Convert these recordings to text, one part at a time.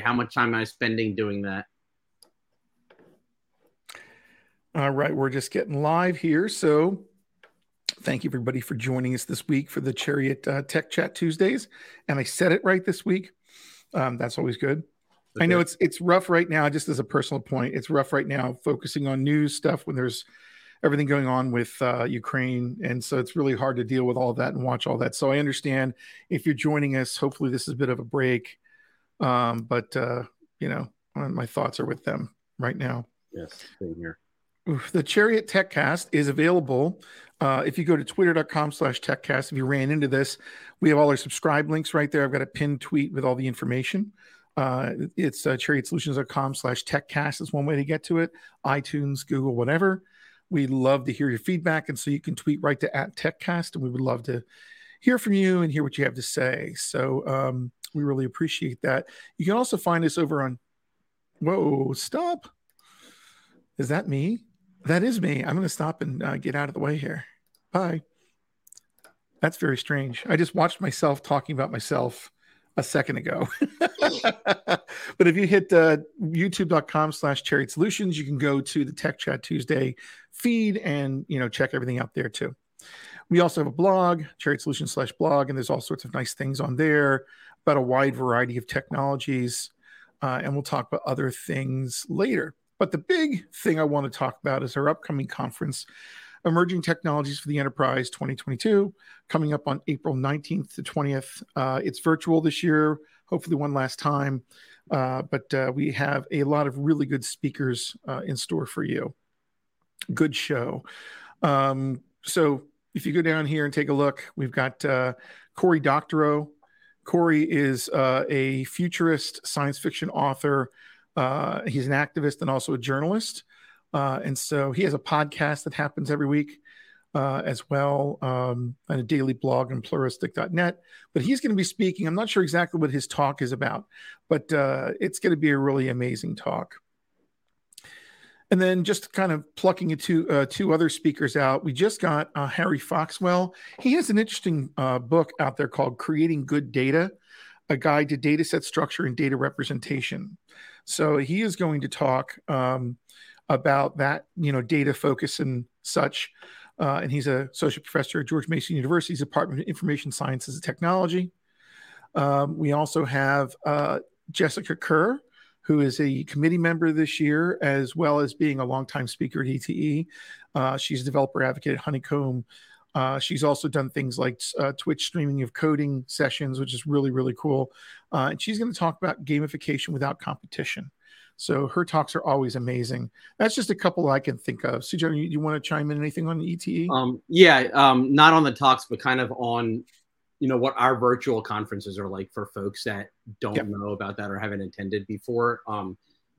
How much time am I spending doing that? All right, we're just getting live here. So thank you everybody for joining us this week for the Chariot uh, Tech Chat Tuesdays. And I said it right this week. Um, that's always good. Okay. I know it's it's rough right now. Just as a personal point, it's rough right now focusing on news stuff when there's everything going on with uh, Ukraine, and so it's really hard to deal with all that and watch all that. So I understand if you're joining us. Hopefully, this is a bit of a break, um, but uh, you know, my thoughts are with them right now. Yes, same here. The Chariot TechCast is available. Uh, if you go to twitter.com slash techcast, if you ran into this, we have all our subscribe links right there. I've got a pinned tweet with all the information. Uh, it's uh, chariotsolutions.com slash techcast is one way to get to it. iTunes, Google, whatever. We love to hear your feedback. And so you can tweet right to at techcast and we would love to hear from you and hear what you have to say. So um, we really appreciate that. You can also find us over on, whoa, stop. Is that me? That is me. I'm going to stop and uh, get out of the way here. Bye. That's very strange. I just watched myself talking about myself a second ago. but if you hit uh, youtube.com slash chariot solutions, you can go to the Tech Chat Tuesday feed and, you know, check everything out there too. We also have a blog, chariot solutions slash blog, and there's all sorts of nice things on there about a wide variety of technologies. Uh, and we'll talk about other things later. But the big thing I want to talk about is our upcoming conference, Emerging Technologies for the Enterprise 2022, coming up on April 19th to 20th. Uh, it's virtual this year, hopefully one last time. Uh, but uh, we have a lot of really good speakers uh, in store for you. Good show. Um, so if you go down here and take a look, we've got uh, Cory Doctorow. Cory is uh, a futurist science fiction author. he's an activist and also a journalist. Uh, and so he has a podcast that happens every week uh, as well, um, and a daily blog on pluralistic.net. But he's going to be speaking. I'm not sure exactly what his talk is about, but uh, it's going to be a really amazing talk. And then just kind of plucking two uh, two other speakers out, we just got uh, Harry Foxwell. He has an interesting uh, book out there called "Creating Good Data: A Guide to Data Set Structure and Data Representation." So he is going to talk. Um, about that, you know, data focus and such. Uh, and he's a associate professor at George Mason University's Department of Information Sciences and Technology. Um, we also have uh, Jessica Kerr, who is a committee member this year, as well as being a longtime speaker at ETE. Uh, she's a developer advocate at Honeycomb. Uh, she's also done things like uh, Twitch streaming of coding sessions, which is really, really cool. Uh, and she's going to talk about gamification without competition. So her talks are always amazing. That's just a couple I can think of. CJ, you, you want to chime in anything on ETE? Um, yeah, um, not on the talks, but kind of on, you know, what our virtual conferences are like for folks that don't yep. know about that or haven't attended before. Um,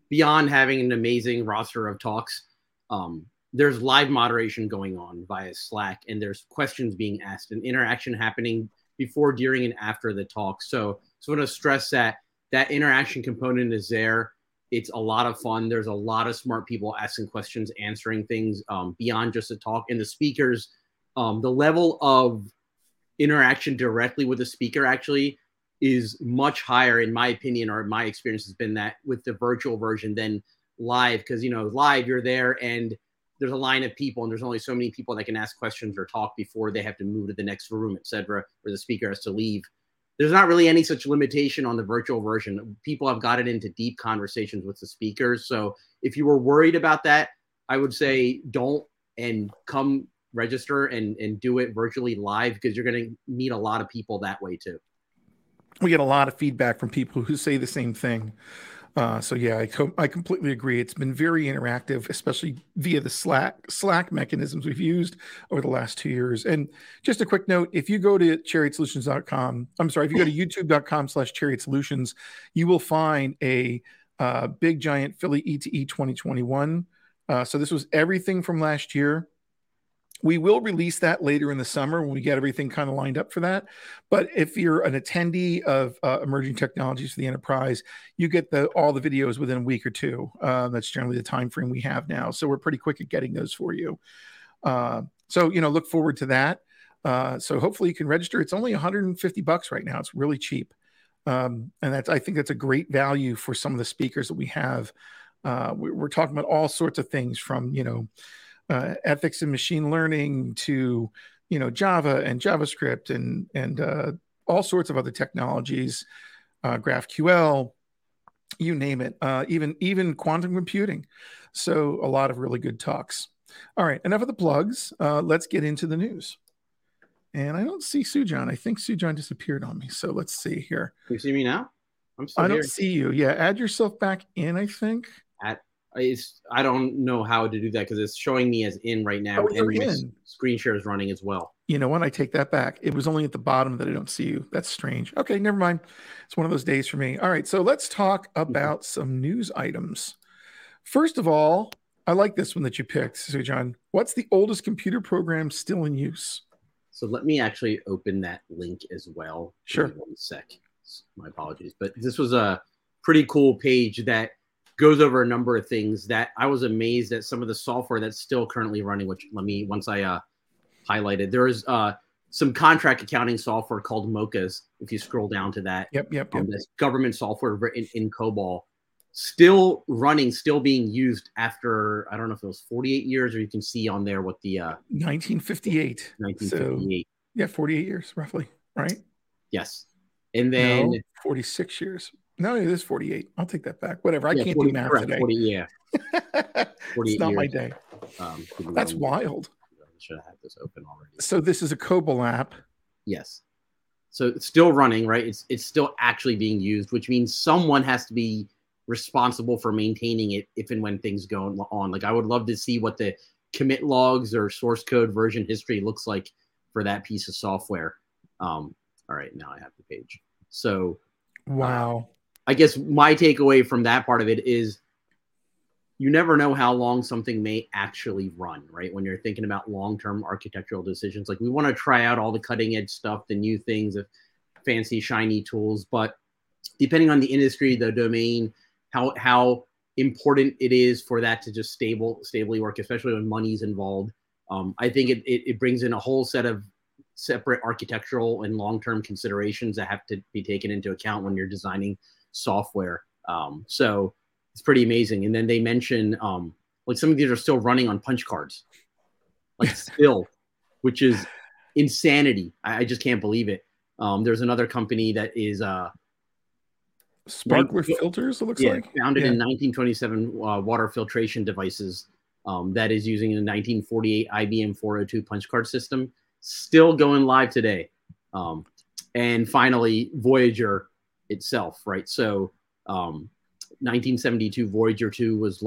beyond having an amazing roster of talks, um, there's live moderation going on via Slack, and there's questions being asked and interaction happening before, during, and after the talk. So, so I want to stress that that interaction component is there it's a lot of fun. There's a lot of smart people asking questions, answering things um, beyond just a talk. And the speakers, um, the level of interaction directly with the speaker actually is much higher, in my opinion, or my experience has been that with the virtual version than live. Because you know, live you're there and there's a line of people, and there's only so many people that can ask questions or talk before they have to move to the next room, etc., or the speaker has to leave there's not really any such limitation on the virtual version. People have gotten into deep conversations with the speakers. So if you were worried about that, I would say don't and come register and, and do it virtually live because you're going to meet a lot of people that way too. We get a lot of feedback from people who say the same thing. Uh, so yeah, I, co- I completely agree. It's been very interactive, especially via the Slack Slack mechanisms we've used over the last two years. And just a quick note: if you go to chariotsolutions.com, I'm sorry, if you go to youtube.com slash chariot solutions, you will find a uh, big giant Philly ETE 2021. Uh, so this was everything from last year we will release that later in the summer when we get everything kind of lined up for that. But if you're an attendee of uh, emerging technologies for the enterprise, you get the all the videos within a week or two. Uh, that's generally the time frame we have now. So we're pretty quick at getting those for you. Uh, so you know, look forward to that. Uh, so hopefully you can register. It's only 150 bucks right now. It's really cheap. Um, and that's I think that's a great value for some of the speakers that we have. Uh, we, are talking about all sorts of things from you know uh, ethics and machine learning to you know Java and JavaScript and and uh, all sorts of other technologies, uh, GraphQL, you name it, uh, even even quantum computing. So a lot of really good talks. All right, enough of the plugs. Uh, let's get into the news. And I don't see Sujan. I think Sujan disappeared on me. So let's see here. Can You see me now? I'm still I don't see you. Yeah, add yourself back in. I think. It's, I don't know how to do that because it's showing me as in right now, oh, and my screen share is running as well. You know what? I take that back. It was only at the bottom that I don't see you. That's strange. Okay, never mind. It's one of those days for me. All right, so let's talk about mm-hmm. some news items. First of all, I like this one that you picked, so John. What's the oldest computer program still in use? So let me actually open that link as well. Sure. One sec. My apologies, but this was a pretty cool page that goes over a number of things that I was amazed at some of the software that's still currently running. Which let me once I uh, highlighted there is uh, some contract accounting software called MOCAS. If you scroll down to that, yep, yep, yep. Um, this government software written in COBOL still running, still being used after I don't know if it was 48 years or you can see on there what the uh 1958. 1958. So, yeah, 48 years roughly, right? Yes. And then no, 46 years. No, it is 48. I'll take that back. Whatever. I can't 40, do math correct, today. 40, yeah. 48 it's not years. my day. Um, That's wild. I should have had this open already. So this is a COBOL app. Yes. So it's still running, right? It's it's still actually being used, which means someone has to be responsible for maintaining it if and when things go on. Like I would love to see what the commit logs or source code version history looks like for that piece of software. Um, all right, now I have the page. So wow. Uh, I guess my takeaway from that part of it is you never know how long something may actually run, right? When you're thinking about long-term architectural decisions, like we want to try out all the cutting edge stuff, the new things, the fancy shiny tools, but depending on the industry, the domain, how how important it is for that to just stable stably work, especially when money's involved. Um, I think it, it, it brings in a whole set of separate architectural and long term considerations that have to be taken into account when you're designing software. Um, so it's pretty amazing. And then they mention um, like some of these are still running on punch cards, like still, which is insanity. I, I, just can't believe it. Um, there's another company that is uh, Spark with filters, it looks yeah, like. Founded yeah. in 1927 uh, water filtration devices um, that is using a 1948 IBM 402 punch card system, still going live today. Um, and finally, Voyager itself, right? So, um, 1972 Voyager 2 was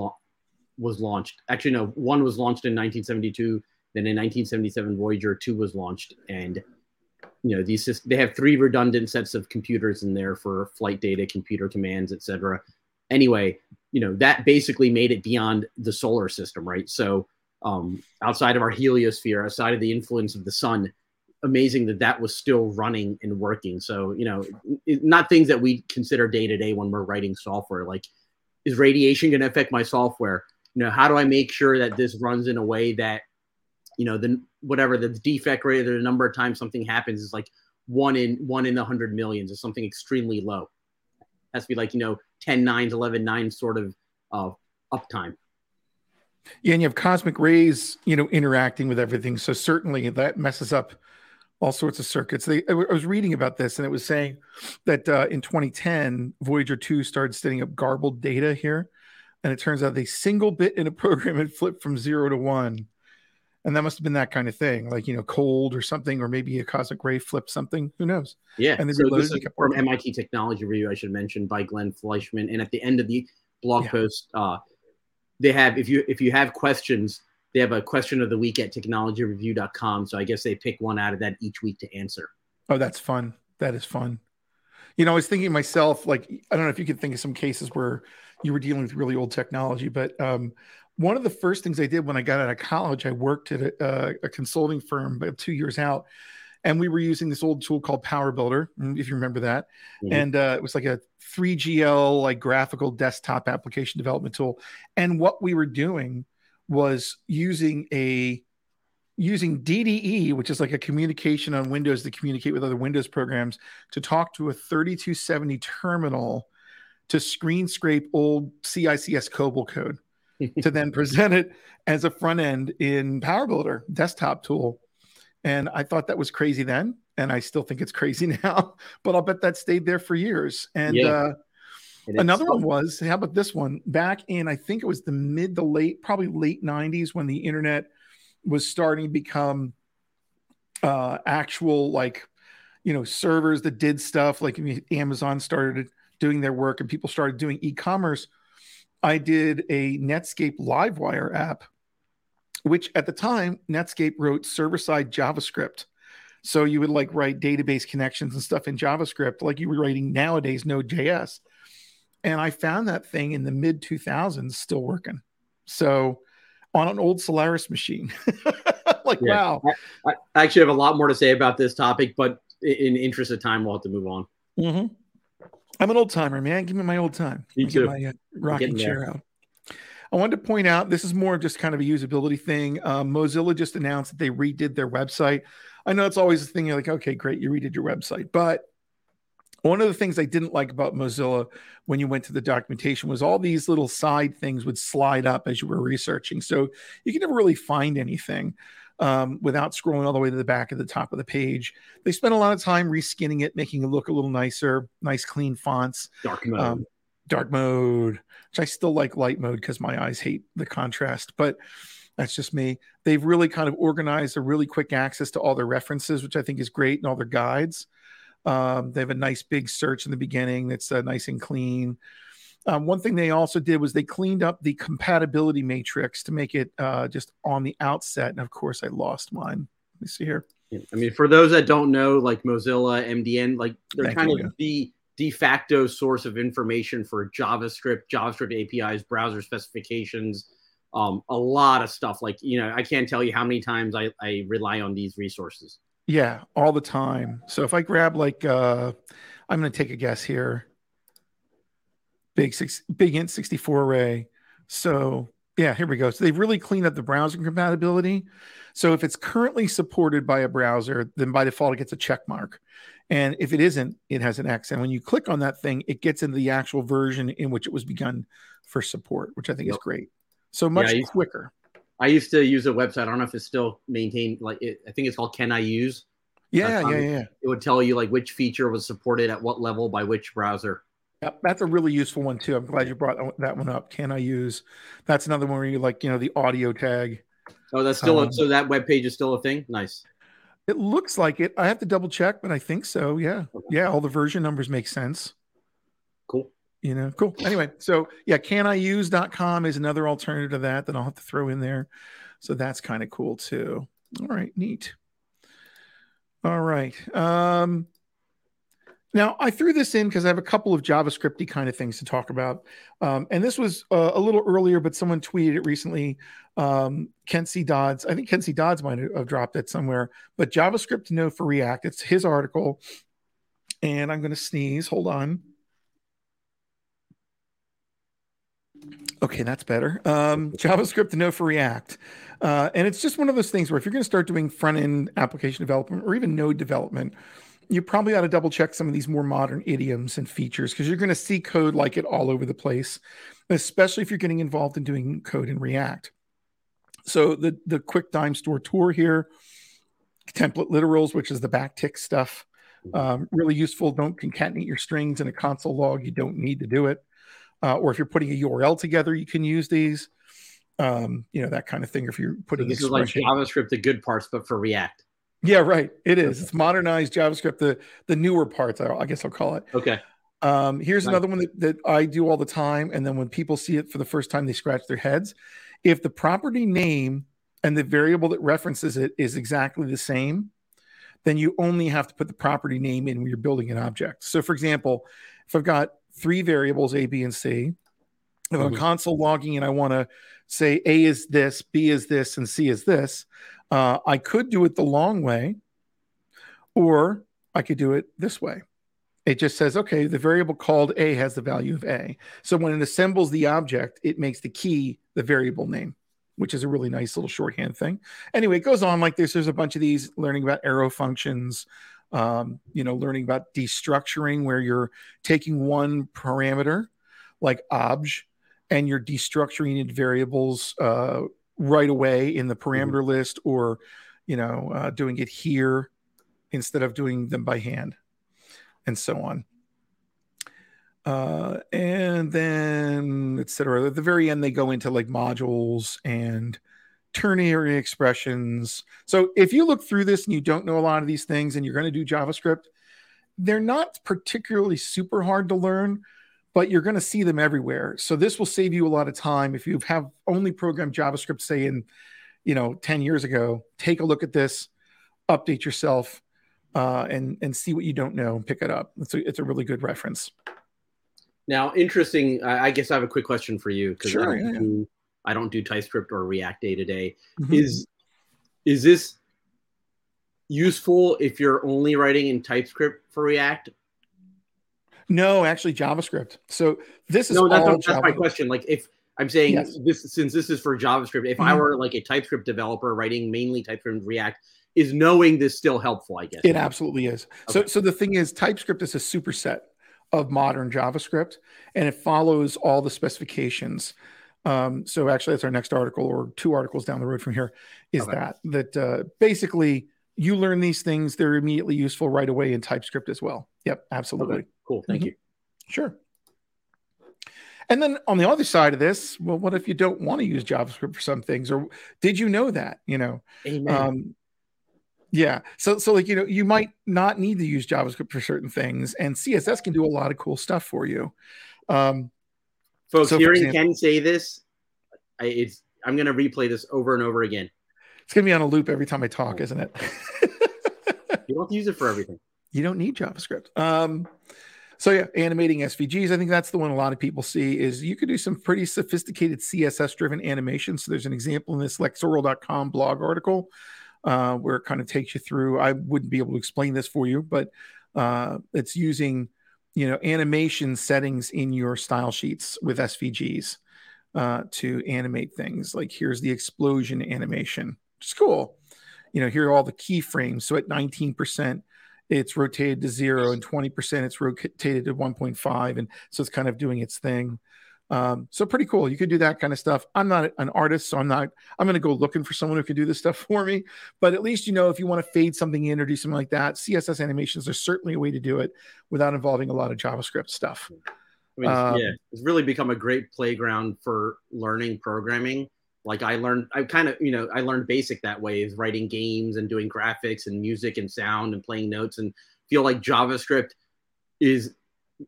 was launched. Actually, no, one was launched in 1972. Then in 1977, Voyager 2 was launched, and you know these they have three redundant sets of computers in there for flight data computer commands etc anyway you know that basically made it beyond the solar system right so um, outside of our heliosphere outside of the influence of the sun amazing that that was still running and working so you know not things that we consider day to day when we're writing software like is radiation going to affect my software you know how do i make sure that this runs in a way that you know the whatever the defect rate or the number of times something happens is like one in one in the hundred millions or something extremely low. It has to be like you know 10 nines, 11 nines sort of uh, uptime. Yeah, and you have cosmic rays, you know, interacting with everything. So certainly that messes up all sorts of circuits. They, I was reading about this, and it was saying that uh, in 2010, Voyager 2 started setting up garbled data here, and it turns out the single bit in a program had flipped from zero to one and that must have been that kind of thing, like you know, cold or something, or maybe a cosmic ray flipped something. Who knows? Yeah. And so this is from MIT Technology Review, I should mention, by Glenn Fleishman. And at the end of the blog yeah. post, uh, they have if you if you have questions, they have a question of the week at technologyreview.com. So I guess they pick one out of that each week to answer. Oh, that's fun. That is fun. You know, I was thinking myself, like, I don't know if you could think of some cases where you were dealing with really old technology, but um, one of the first things I did when I got out of college, I worked at a, a consulting firm about two years out, and we were using this old tool called Power Builder, mm, if you remember that. Mm-hmm. And uh, it was like a 3GL, like graphical desktop application development tool. And what we were doing was using a using DDE, which is like a communication on Windows to communicate with other Windows programs, to talk to a 3270 terminal to screen scrape old CICS COBOL code to then present it as a front end in Power Builder desktop tool. And I thought that was crazy then, and I still think it's crazy now. But I'll bet that stayed there for years. And yeah. uh, another one was how about this one? Back in I think it was the mid to late, probably late '90s when the internet was starting to become uh, actual like you know servers that did stuff like Amazon started doing their work and people started doing e-commerce. I did a Netscape Livewire app, which at the time Netscape wrote server-side JavaScript. So you would like write database connections and stuff in JavaScript like you were writing nowadays Node.js. And I found that thing in the mid 2000s still working. So on an old Solaris machine. like, yeah. wow. I, I, actually have a lot more to say about this topic, but in interest of time, we'll have to move on. Mm-hmm. I'm an old timer, man. Give me my old time. Me too. my uh, rocking chair out. I wanted to point out this is more just kind of a usability thing. Um, Mozilla just announced that they redid their website. I know it's always a thing. You're like, okay, great, you redid your website, but one of the things I didn't like about Mozilla when you went to the documentation was all these little side things would slide up as you were researching. So you can never really find anything um, without scrolling all the way to the back of the top of the page. They spent a lot of time reskinning it, making it look a little nicer, nice, clean fonts. Dark mode. Um, dark mode, which I still like light mode because my eyes hate the contrast. But that's just me. They've really kind of organized a really quick access to all their references, which I think is great, and all their guides. Um, they have a nice big search in the beginning that's uh, nice and clean. Um, one thing they also did was they cleaned up the compatibility matrix to make it uh, just on the outset. And of course, I lost mine. Let me see here. I mean, for those that don't know, like Mozilla, MDN, like they're Thank kind you. of the de facto source of information for JavaScript, JavaScript APIs, browser specifications, um, a lot of stuff. Like, you know, I can't tell you how many times I, I rely on these resources. Yeah, all the time. So if I grab like uh I'm gonna take a guess here. Big six big int 64 array. So yeah, here we go. So they've really cleaned up the browser compatibility. So if it's currently supported by a browser, then by default it gets a check mark. And if it isn't, it has an X. And when you click on that thing, it gets into the actual version in which it was begun for support, which I think yep. is great. So much yeah, quicker. I used to use a website. I don't know if it's still maintained. Like it, I think it's called Can I Use? Yeah, um, yeah, yeah. It would tell you like which feature was supported at what level by which browser. Yep, that's a really useful one too. I'm glad you brought that one up. Can I use? That's another one where you like, you know, the audio tag. Oh, that's still um, a, so that web page is still a thing. Nice. It looks like it. I have to double check, but I think so. Yeah, yeah. All the version numbers make sense. Cool you know cool. Anyway so yeah can i use.com is another alternative to that that i'll have to throw in there. So that's kind of cool too. All right neat. All right um now i threw this in because i have a couple of javascripty kind of things to talk about. Um, and this was uh, a little earlier but someone tweeted it recently. Um, kent c dodds i think kent c dodds might have dropped it somewhere but javascript know for react it's his article. And i'm going to sneeze. Hold on Okay, that's better. Um, JavaScript to know for React. Uh, and it's just one of those things where if you're going to start doing front end application development or even node development, you probably ought to double check some of these more modern idioms and features because you're going to see code like it all over the place, especially if you're getting involved in doing code in React. So the the quick dime store tour here, template literals, which is the backtick stuff, um, really useful. Don't concatenate your strings in a console log. You don't need to do it uh, or if you're putting a URL together, you can use these. Um, you know that kind of thing. If you're putting so this is like JavaScript, the good parts, but for React. Yeah, right. It is. It's modernized JavaScript, the the newer parts. I, I guess I'll call it. Okay. Um, here's nice. another one that, that I do all the time, and then when people see it for the first time, they scratch their heads. If the property name and the variable that references it is exactly the same, then you only have to put the property name in when you're building an object. So, for example, if I've got three variables A, B, and C. If I'm console logging and I want to say A is this, B is this, and C is this, uh, I could do it the long way, or I could do it this way. It just says, okay, the variable called A has the value of A. So when it assembles the object, it makes the key the variable name. which is a really nice little shorthand thing. Anyway, it goes on like this. There's a bunch of these learning about arrow functions, um, you know, learning about destructuring, where you're taking one parameter like obj and you're destructuring into variables uh, right away in the mm-hmm. parameter mm-hmm. list or, you know, uh, doing it here instead of doing them by hand and so on. Uh, and then etc. At the very end, they go into like modules and ternary expressions. So if you look through this and you don't know a lot of these things and you're going to do JavaScript, they're not particularly super hard to learn, but you're going to see them everywhere. So this will save you a lot of time if you have only programmed JavaScript, say in, you know, 10 years ago. Take a look at this, update yourself, uh, and and see what you don't know and pick it up. It's a it's a really good reference. Now, interesting. I guess I have a quick question for you because sure, yeah, do, I don't do TypeScript or React day to day. Is is this useful if you're only writing in TypeScript for React? No, actually JavaScript. So this is no. That's, all that's my question. Like if I'm saying yes. this, since this is for JavaScript, if mm-hmm. I were like a TypeScript developer writing mainly TypeScript and React, is knowing this still helpful? I guess it absolutely is. Okay. So, so the thing is, TypeScript is a superset of modern JavaScript, and it follows all the specifications. Um, so actually, that's our next article, or two articles down the road from here. Is okay. that that uh, basically you learn these things; they're immediately useful right away in TypeScript as well. Yep, absolutely. Okay. Cool. Thank mm-hmm. you. Sure. And then on the other side of this, well, what if you don't want to use JavaScript for some things, or did you know that? You know, um, yeah. So so like you know you might not need to use JavaScript for certain things, and CSS can do a lot of cool stuff for you. Um, Folks, so hearing example, Ken say this, I, it's I'm going to replay this over and over again. It's going to be on a loop every time I talk, isn't it? you don't use it for everything. You don't need JavaScript. Um, so yeah, animating SVGs. I think that's the one a lot of people see is you could do some pretty sophisticated CSS driven animations. So there's an example in this lexoral.com blog article uh, where it kind of takes you through. I wouldn't be able to explain this for you, but uh, it's using you know animation settings in your style sheets with SVGs uh, to animate things. Like here's the explosion animation, is cool. You know, here are all the keyframes. So at 19%, it's rotated to zero, and 20% it's rotated to 1.5, and so it's kind of doing its thing. Um, so pretty cool. You could do that kind of stuff. I'm not an artist, so I'm not. I'm going to go looking for someone who can do this stuff for me. But at least you know if you want to fade something in or do something like that, CSS animations are certainly a way to do it without involving a lot of JavaScript stuff. I mean, um, yeah, it's really become a great playground for learning programming. Like I learned, I kind of, you know, I learned basic that way is writing games and doing graphics and music and sound and playing notes and feel like JavaScript is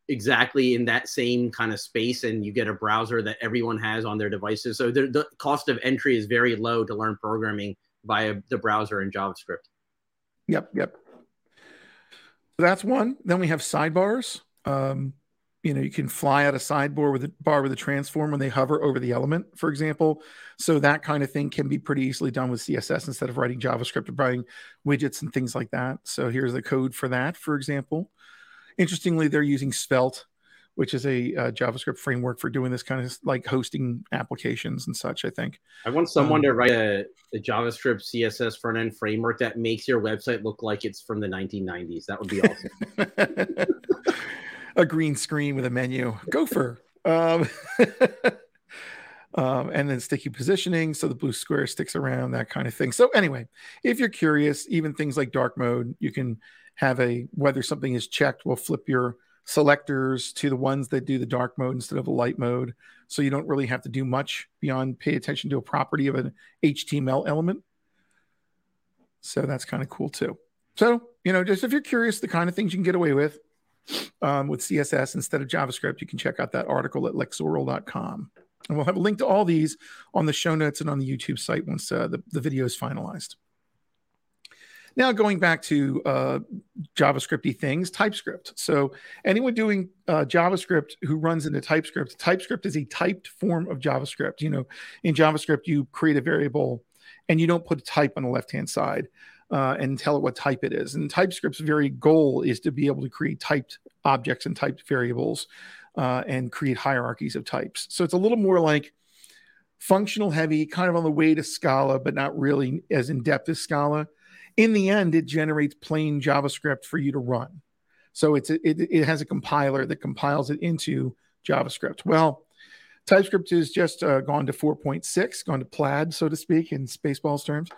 exactly in that same kind of space and you get a browser that everyone has on their devices. So the, cost of entry is very low to learn programming via the browser and javascript. Yep yep. That's one. Then we have sidebars. Um, you know you can fly out a sidebar with a bar with a transform when they hover over the element for example. So that kind of thing can be pretty easily done with css instead of writing javascript or writing widgets and things like that. So here's the code for that for example Interestingly, they're using Svelte, which is a uh, JavaScript framework for doing this kind of like hosting applications and such. I think. I want someone um, to write a, a, JavaScript CSS front end framework that makes your website look like it's from the 1990s. That would be awesome. a green screen with a menu. Gopher. Um, um, and then sticky positioning so the blue square sticks around that kind of thing so anyway if you're curious even things like dark mode you can have a whether something is checked will flip your selectors to the ones that do the dark mode instead of the light mode. So you don't really have to do much beyond pay attention to a property of an html element. So that's kind of cool too. So you know just if you're curious the kind of things you can get away with um, with css instead of javascript you can check out that article at lexoral.com and we'll have a link to all these on the show notes and on the youtube site once uh, the, the video is finalized now, going back to uh, JavaScripty things, TypeScript. So, anyone doing uh, JavaScript who runs into TypeScript, TypeScript is a typed form of JavaScript. You know, in JavaScript, you create a variable and you don't put a type on the left hand side uh, and tell it what type it is. And TypeScript's very goal is to be able to create typed objects and typed variables uh, and create hierarchies of types. So, it's a little more like functional heavy, kind of on the way to Scala, but not really as in depth as Scala. In the end, it generates plain JavaScript for you to run. So it's it, it has a compiler that compiles it into JavaScript. Well, TypeScript is just uh, gone to 4.6, gone to plaid, so to speak, in Spaceballs terms.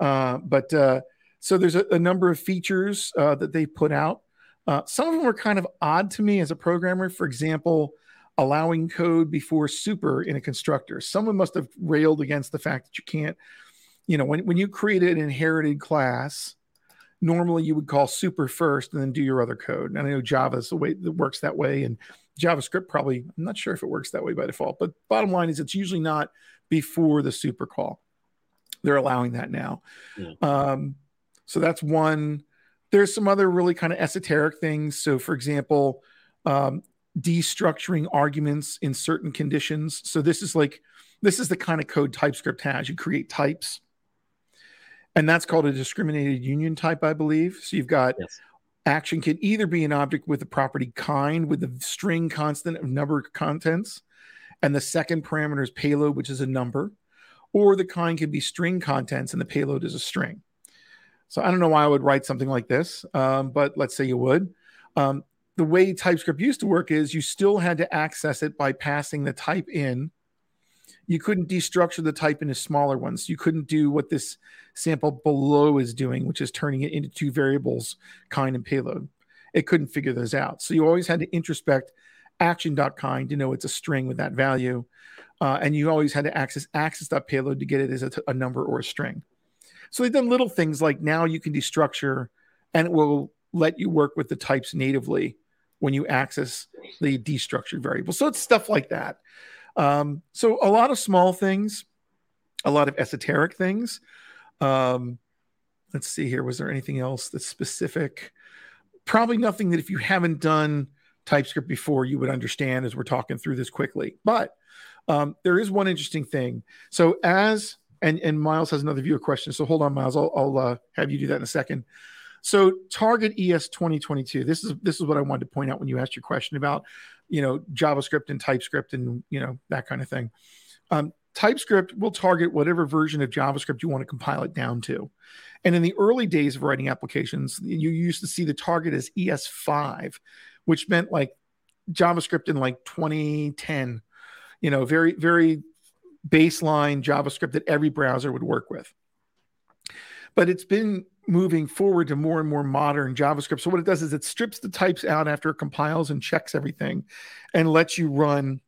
Uh, but uh, so there's a, a, number of features uh, that they put out. Uh, some of them are kind of odd to me as a programmer. For example, allowing code before super in a constructor. Someone must have railed against the fact that you can't, you know, when, when you create an inherited class, normally you would call super first and then do your other code. And I know Java is the way that works that way. And JavaScript probably, I'm not sure if it works that way by default, but bottom line is it's usually not before the super call. They're allowing that now. Yeah. Um, so that's one. There's some other really kind of esoteric things. So, for example, um, destructuring arguments in certain conditions. So this is like this is the kind of code TypeScript has. You create types, and that's called a discriminated union type, I believe. So you've got yes. action can either be an object with the property kind with the string constant of number of contents, and the second parameter is payload, which is a number, or the kind can be string contents and the payload is a string. So I don't know why I would write something like this, um, but let's say you would. Um, the way TypeScript used to work is you still had to access it by passing the type in. You couldn't destructure the type into smaller ones. You couldn't do what this sample below is doing, which is turning it into two variables, kind and payload. It couldn't figure those out. So you always had to introspect action.kind to know it's a string with that value. Uh, and you always had to access access.payload to get it as a, t- a number or a string. So they've done little things like now you can destructure and it will let you work with the types natively when you access the destructured variable. So it's stuff like that. Um, so a lot of small things, a lot of esoteric things. Um, let's see here. Was there anything else that's specific? Probably nothing that if you haven't done TypeScript before, you would understand as we're talking through this quickly. But um, there is one interesting thing. So as and and Miles has another viewer question. So hold on, Miles. I'll, I'll uh, have you do that in a second. So Target ES 2022. This is this is what I wanted to point out when you asked your question about, you know, JavaScript and TypeScript and you know that kind of thing. Um, TypeScript will target whatever version of JavaScript you want to compile it down to. And in the early days of writing applications, you used to see the target as ES5, which meant like JavaScript in like 2010, you know, very, very baseline JavaScript that every browser would work with. But it's been moving forward to more and more modern JavaScript. So what it does is it strips the types out after it compiles and checks everything and lets you run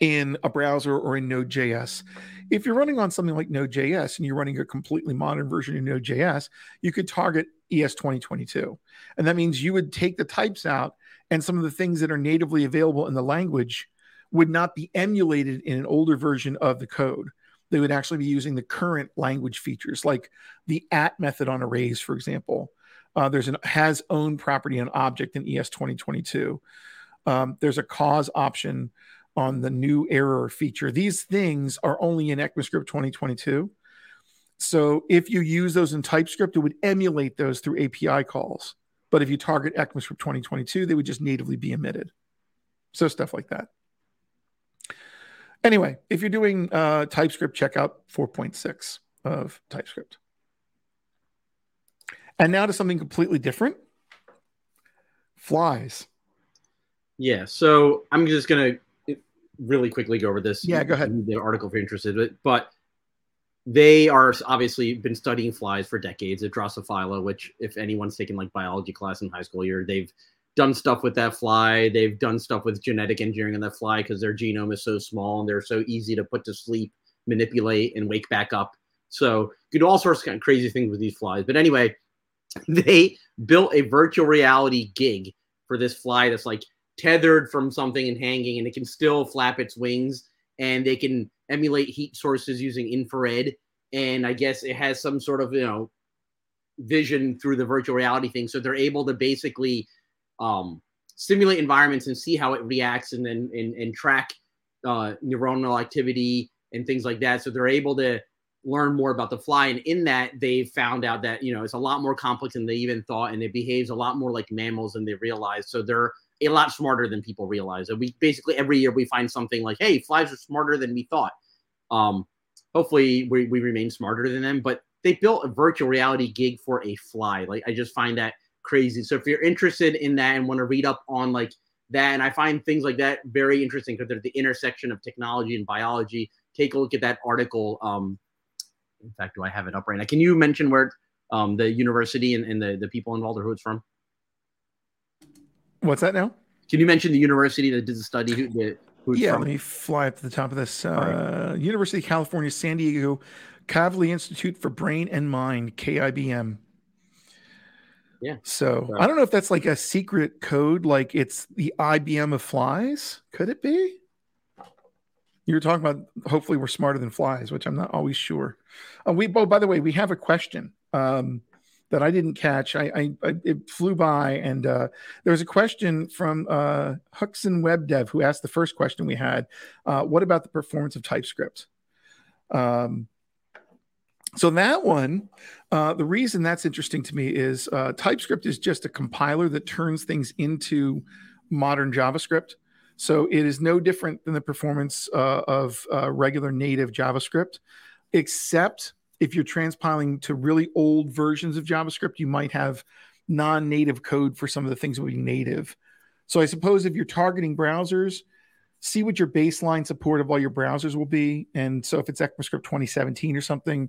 in a browser or in Node.js. If you're running on something like Node.js and you're running a completely modern version of Node.js, you could target ES 2022. And that means you would take the types out and some of the things that are natively available in the language would not be emulated in an older version of the code they would actually be using the current language features, like the at method on arrays, for example. Uh, there's an has own property on object in ES 2022. Um, there's a cause option on the new error feature. These things are only in ECMAScript 2022. So if you use those in TypeScript, it would emulate those through API calls. But if you target ECMAScript 2022, they would just natively be emitted. So stuff like that. Anyway, if you're doing uh, TypeScript, check out 4.6 of TypeScript. And now to something completely different flies. Yeah. So I'm just going to really quickly go over this. Yeah, go ahead. The article if you're interested. But they are obviously been studying flies for decades at Drosophila, which, if anyone's taken like biology class in high school year, they've done stuff with that fly. They've done stuff with genetic engineering on that fly because their genome is so small and they're so easy to put to sleep, manipulate, and wake back up. So you do all sorts of kind of crazy things with these flies. But anyway, they built a virtual reality gig for this fly that's like tethered from something and hanging, and it can still flap its wings, and they can emulate heat sources using infrared. And I guess it has some sort of you know vision through the virtual reality thing, so they're able to basically um, simulate environments and see how it reacts and then and, and track uh, neuronal activity and things like that. So they're able to learn more about the fly. And in that, they found out that, you know, it's a lot more complex than they even thought. And it behaves a lot more like mammals than they realized. So they're a lot smarter than people realize. And we basically every year we find something like, hey, flies are smarter than we thought. Um, hopefully, we, we remain smarter than them. But they built a virtual reality gig for a fly. Like I just find that crazy. So if you're interested in that and want to read up on like that, and I find things like that very interesting because they're the intersection of technology and biology. Take a look at that article. Um, in fact, do I have it up right now? Can you mention where um, the university and, and the, the people involved or who it's from? What's that now? Can you mention the university that did the study? Who, the, who yeah, from? let me fly up to the top of this. Uh, right. University of California, San Diego, Kavli Institute for Brain and Mind, KIBM. Yeah. So I don't know if that's like a secret code, like it's the IBM of flies. Could it be? You were talking about hopefully we're smarter than flies, which I'm not always sure. Uh, we, oh, by the way, we have a question. Um, that I didn't catch. I, I, I it flew by, and uh, there was a question from uh, Huxon Web Dev who asked the first question we had. Uh, what about the performance of TypeScript? Um, so that one, uh, the reason that's interesting to me is uh, TypeScript is just a compiler that turns things into modern JavaScript. So it is no different than the performance uh, of uh, regular native JavaScript, except if you're transpiling to really old versions of JavaScript, you might have non-native code for some of the things that would be native. So I suppose if you're targeting browsers, see what your baseline support of all your browsers will be. And so if it's ECMAScript 2017 or something,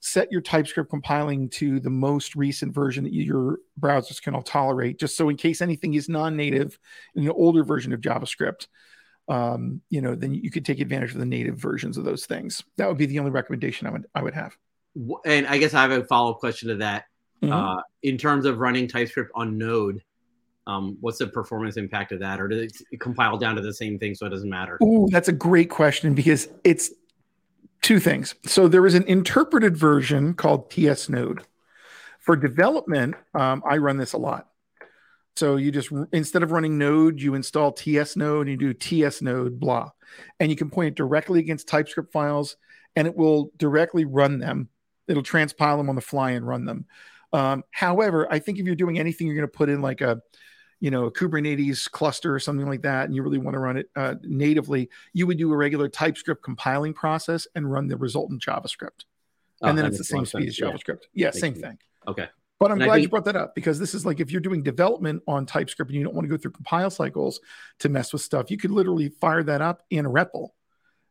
set your TypeScript compiling to the most recent version that your browsers can all tolerate, just so in case anything is non-native in an older version of JavaScript, um, you know, then you could take advantage of the native versions of those things. That would be the only recommendation I would I would have. And I guess I have a follow up question to that. Mm-hmm. Uh, in terms of running TypeScript on Node, um, what's the performance impact of that, or does it compile down to the same thing so it doesn't matter? Ooh, that's a great question because it's two things. So there is an interpreted version called TS Node. For development, um, I run this a lot. So you just instead of running Node, you install TS Node and you do TS Node blah, and you can point it directly against TypeScript files, and it will directly run them. It'll transpile them on the fly and run them. Um, however, I think if you're doing anything, you're going to put in like a, you know, a Kubernetes cluster or something like that, and you really want to run it uh, natively, you would do a regular TypeScript compiling process and run the resultant JavaScript, and oh, then it's the same speed as JavaScript. Yeah, yeah same you. thing. Okay. But I'm and glad think, you brought that up because this is like if you're doing development on TypeScript and you don't want to go through compile cycles to mess with stuff, you could literally fire that up in a REPL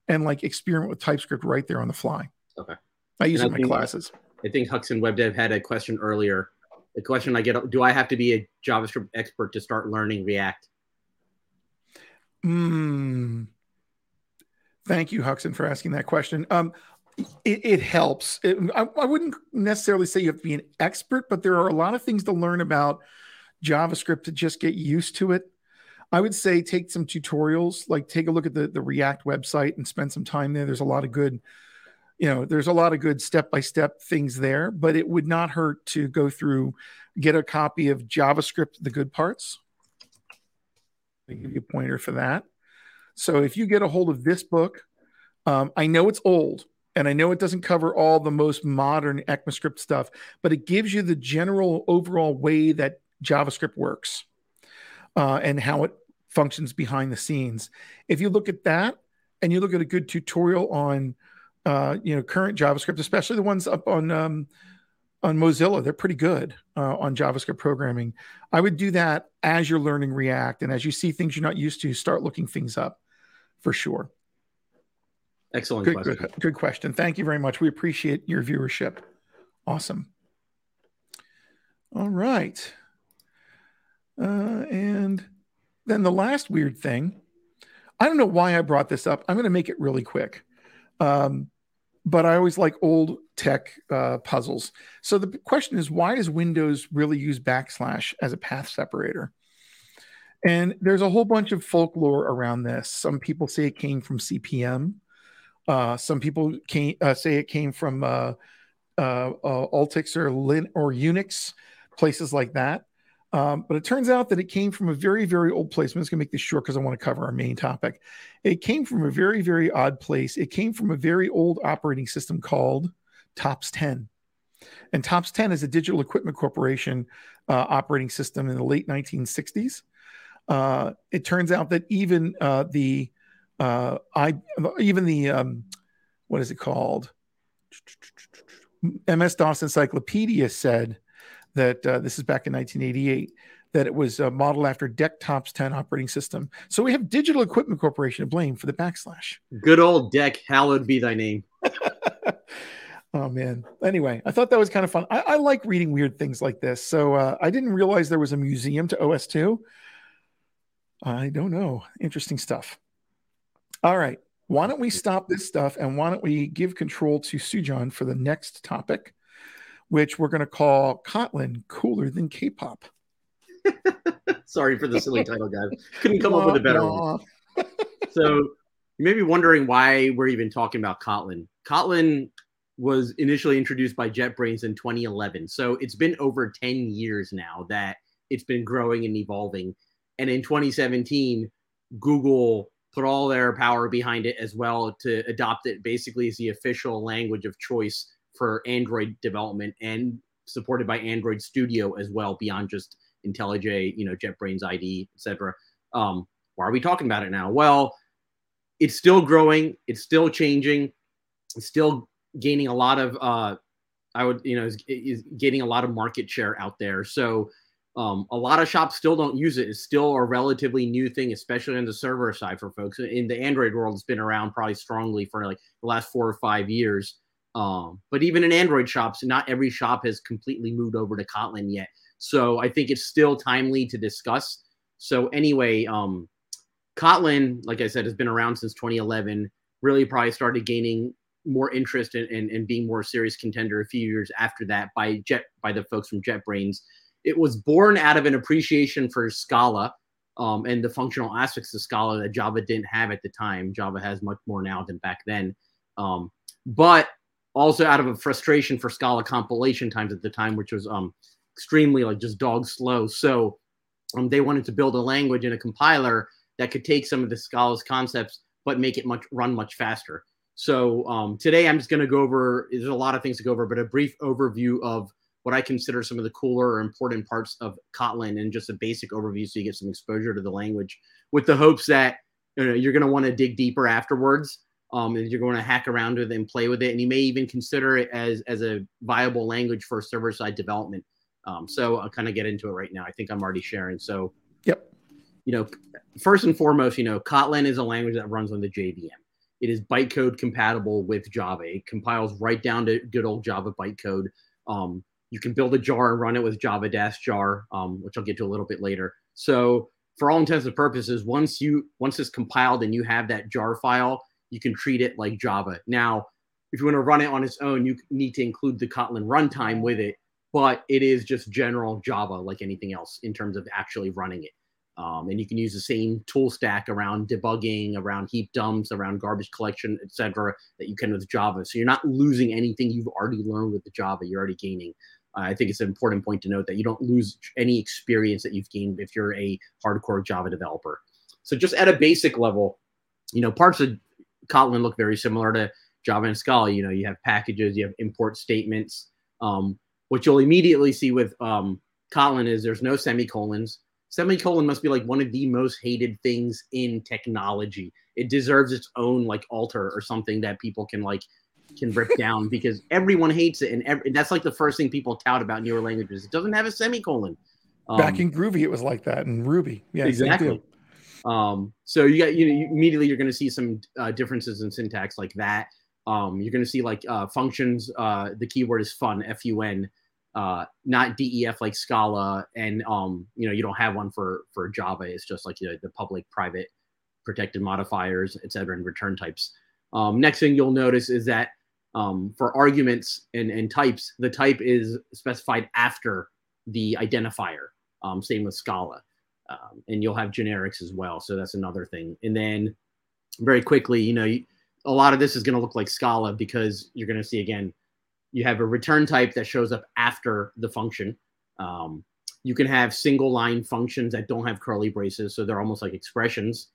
and like experiment with TypeScript right there on the fly. Okay. I use and it in my think, classes. I think Huxon Web Dev had a question earlier. The question I get: Do I have to be a JavaScript expert to start learning React? Hmm. Thank you, Huxon, for asking that question. Um, it, it helps. It, I, I, wouldn't necessarily say you have to be an expert, but there are a lot of things to learn about JavaScript to just get used to it. I would say take some tutorials, like take a look at the, the React website and spend some time there. There's a lot of good, you know, there's a lot of good step by step things there, but it would not hurt to go through, get a copy of JavaScript, the good parts. I give you a pointer for that. So if you get a hold of this book, um, I know it's old, and I know it doesn't cover all the most modern ECMAScript stuff, but it gives you the general overall way that JavaScript works uh, and how it functions behind the scenes. If you look at that and you look at a good tutorial on, uh, you know, current JavaScript, especially the ones up on um, on Mozilla, they're pretty good uh, on JavaScript programming. I would do that as you're learning React, and as you see things you're not used to, start looking things up for sure. Excellent good, question. Good, good question. Thank you very much. We appreciate your viewership. Awesome. All right. Uh, and then the last weird thing, I don't know why I brought this up. I'm going to make it really quick. Um, but I always like old tech uh, puzzles. So the question is, why does Windows really use backslash as a path separator? And there's a whole bunch of folklore around this. Some people say it came from CP/M. Uh, some people came, uh, say it came from uh, uh, uh, Altix or Lin or Unix, places like that. Um, but it turns out that it came from a very, very old place. I'm just going to make this short because I want to cover our main topic. It came from a very, very odd place. It came from a very old operating system called TOPS 10. And TOPS 10 is a digital equipment corporation uh, operating system in the late 1960s. Uh, it turns out that even uh, the uh, I even the um, what is it called? MS DOS Encyclopedia said that uh, this is back in 1988 that it was uh, modeled after DEC TOPS 10 operating system. So we have Digital Equipment Corporation to blame for the backslash. Good old DEC, hallowed be thy name. oh man. Anyway, I thought that was kind of fun. I, I like reading weird things like this. So uh, I didn't realize there was a museum to OS2. I don't know. Interesting stuff. All right. Why don't we stop this stuff and why don't we give control to Sujan for the next topic, which we're going to call Kotlin cooler than K-pop. Sorry for the silly title, guys. Couldn't come up with a better one. so you may be wondering why we're even talking about Kotlin. Kotlin was initially introduced by JetBrains in 2011. So it's been over 10 years now that it's been growing and evolving. And in 2017, Google put all their power behind it as well to adopt it basically as the official language of choice for Android development and supported by Android Studio as well, beyond just IntelliJ, you know, JetBrains IDE, etc. Um, why are we talking about it now? Well, it's still growing, it's still changing, it's still gaining a lot of, uh, I would, you know, is, is getting a lot of market share out there. So um, a lot of shops still don't use it. It's still a relatively new thing, especially on the server side for folks. In the Android world, it's been around probably strongly for like the last four or five years. Um, but even in Android shops, not every shop has completely moved over to Kotlin yet. So I think it's still timely to discuss. So anyway, um, Kotlin, like I said, has been around since 2011. Really, probably started gaining more interest and in, in, in, being more serious contender a few years after that by Jet by the folks from JetBrains. It was born out of an appreciation for Scala um, and the functional aspects of Scala that Java didn't have at the time. Java has much more now than back then. Um, but also out of a frustration for Scala compilation times at the time, which was um, extremely like just dog slow. So um, they wanted to build a language and a compiler that could take some of the Scala's concepts but make it much run much faster. So um, today I'm just going to go over. There's a lot of things to go over, but a brief overview of what I consider some of the cooler or important parts of Kotlin and just a basic overview so you get some exposure to the language with the hopes that you know, you're going to want to dig deeper afterwards um, and you're going to hack around with it and play with it. And you may even consider it as, as a viable language for server side development. Um, so I'll kind of get into it right now. I think I'm already sharing. So, yep. You know, first and foremost, you know, Kotlin is a language that runs on the JVM. It is bytecode compatible with Java. It compiles right down to good old Java bytecode. Um, you can build a jar and run it with Java dash jar, um, which I'll get to a little bit later. So for all intents and purposes, once you once it's compiled and you have that jar file, you can treat it like Java. Now, if you want to run it on its own, you need to include the Kotlin runtime with it but it is just general Java like anything else in terms of actually running it. Um, and you can use the same tool stack around debugging, around heap dumps, around garbage collection, etc., that you can with Java. So you're not losing anything you've already learned with the Java. You're already gaining. Uh, I think it's an important point to note that you don't lose any experience that you've gained if you're a hardcore Java developer. So just at a basic level, you know, parts of Kotlin look very similar to Java and Scala. You know, you have packages, you have import statements. Um, what you'll immediately see with um, Kotlin is there's no semicolons. Semicolon must be like one of the most hated things in technology. It deserves its own like altar or something that people can like can rip down because everyone hates it, and every, that's like the first thing people tout about newer languages. It doesn't have a semicolon. Um, Back in Groovy, it was like that, and Ruby, yeah, exactly. Um, so you got you know immediately you're going to see some uh, differences in syntax like that. Um, you're going to see like uh, functions. Uh, the keyword is fun, F U N, uh, not DEF like Scala, and um, you know you don't have one for for Java. It's just like you know, the public, private, protected modifiers, etc., and return types. Um, next thing you'll notice is that um, for arguments and, and types, the type is specified after the identifier. Um, same with Scala, um, and you'll have generics as well. So that's another thing. And then very quickly, you know. A lot of this is going to look like Scala because you're going to see again, you have a return type that shows up after the function. Um, you can have single line functions that don't have curly braces, so they're almost like expressions.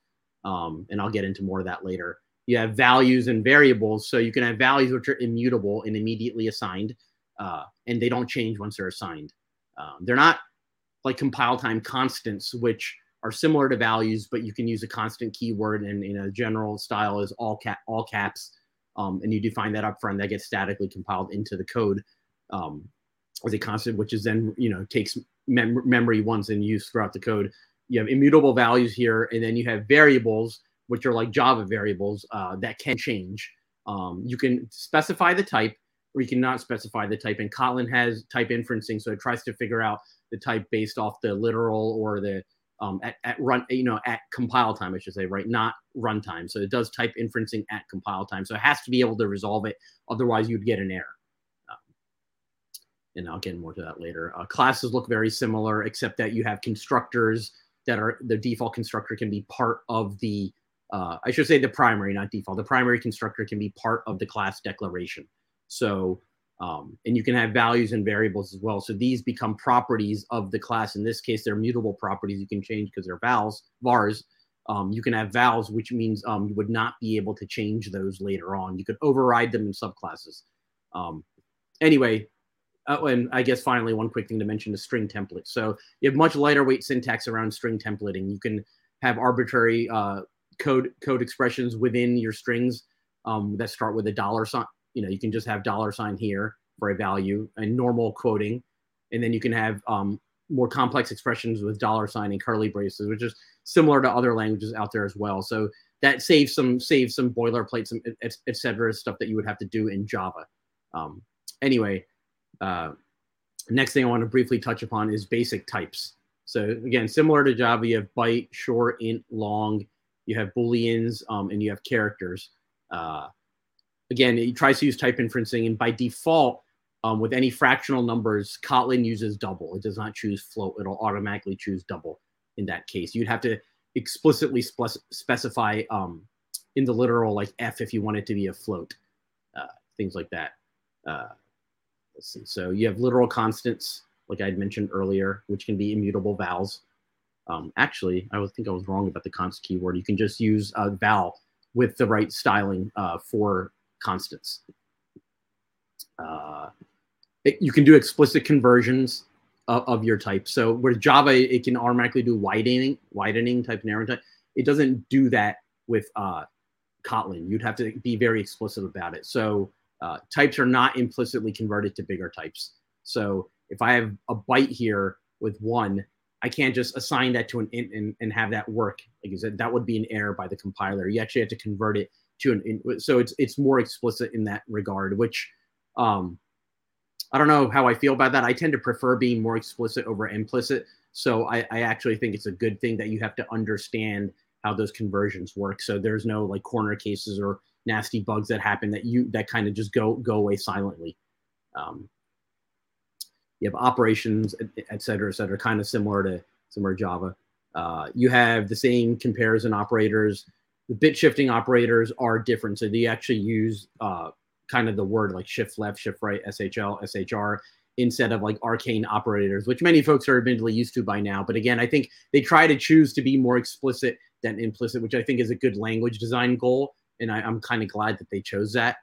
Um, and I'll get into more of that later. You have values and variables, so you can have values which are immutable and immediately assigned, uh, and they don't change once they're assigned. Um, they're not like compile time constants, which are similar to values, but you can use a constant keyword and in a general style is all cap all caps. um, and you define that up front. That gets statically compiled into the code um, as a constant, which is then you know takes mem- memory once in use throughout the code. You have immutable values here, and then you have variables, which are like Java variables uh, that can change. Um, you can specify the type, or you cannot specify the type. And Kotlin has type inferencing, so it tries to figure out the type based off the literal or the um, at, at run, you know, at compile time, I should say, right? Not runtime. So it does type inferencing at compile time. So it has to be able to resolve it. Otherwise, you'd get an error. Um, and I'll get more to that later. Uh, classes look very similar, except that you have constructors that are the default constructor can be part of the, uh, I should say the primary, not default. The primary constructor can be part of the class declaration. So um, and you can have values and variables as well. So these become properties of the class. In this case, they're mutable properties you can change because they're vals, vars. Um, you can have vals, which means um, you would not be able to change those later on. You could override them in subclasses. Um, anyway, uh, and I guess finally, one quick thing to mention is string templates. So you have much lighter weight syntax around string templating. You can have arbitrary uh, code code expressions within your strings um, that start with a dollar sign you know, you can just have dollar sign here for a value and normal quoting. And then you can have um, more complex expressions with dollar sign and curly braces, which is similar to other languages out there as well. So that saves some saves some boilerplate, some et, et stuff that you would have to do in Java. Um, anyway, uh, next thing I want to briefly touch upon is basic types. So again, similar to Java, you have byte, short, int, long. You have booleans um, and you have characters. Uh, again, it tries to use type inferencing, and by default, um, with any fractional numbers, Kotlin uses double. It does not choose float. It'll automatically choose double in that case. You'd have to explicitly spe- specify um, in the literal like f if you want it to be a float, uh, things like that. Uh, let's see. So you have literal constants, like I had mentioned earlier, which can be immutable vals. Um, actually, I think I was wrong about the const keyword. You can just use a val with the right styling uh, for constants. Uh, it, you can do explicit conversions of, of, your type. So with Java, it can automatically do widening, widening type narrow type. It doesn't do that with uh, Kotlin. You'd have to be very explicit about it. So uh, types are not implicitly converted to bigger types. So if I have a byte here with one, I can't just assign that to an int and, and have that work. Like I said, that would be an error by the compiler. You actually have to convert it to an so it's it's more explicit in that regard which um i don't know how i feel about that. I tend to prefer being more explicit over implicit. So i i actually think it's a good thing that you have to understand how those conversions work. So there's no like corner cases or nasty bugs that happen that you that kind of just go go away silently. Um you have operations et cetera et cetera kind of similar to similar java. Uh, you have the same comparison operators the bit shifting operators are different. So they actually use uh, kind of the word like shift left, shift right, SHL, SHR instead of like arcane operators, which many folks are admittedly used to by now. But again, I think they try to choose to be more explicit than implicit, which I think is a good language design goal. And I, am kind of glad that they chose that.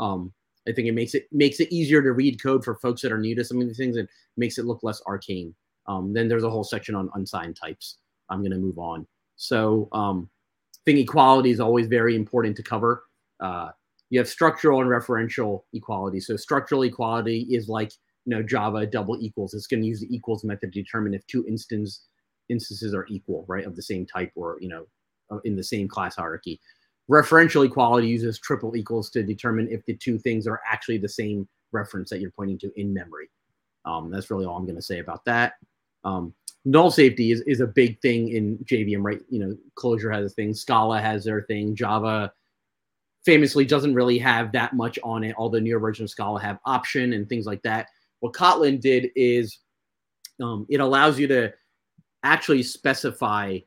Um, I think it makes it makes it easier to read code for folks that are new to some of these things and makes it look less arcane. Um, then there's a whole section on unsigned types. I'm going to move on. So um, think equality is always very important to cover. Uh, you have structural and referential equality. So structural equality is like you know Java double equals. It's going to use the equals method to determine if two instance instances are equal, right, of the same type or you know uh, in the same class hierarchy. Referential equality uses triple equals to determine if the two things are actually the same reference that you're pointing to in memory. Um, that's really all I'm going to say about that. Um, null safety is, is a big thing in JVM, right? You know, Clojure has a thing, Scala has their thing, Java famously doesn't really have that much on it, all the newer versions of Scala have option and things like that. What Kotlin did is um, it allows you to actually specify,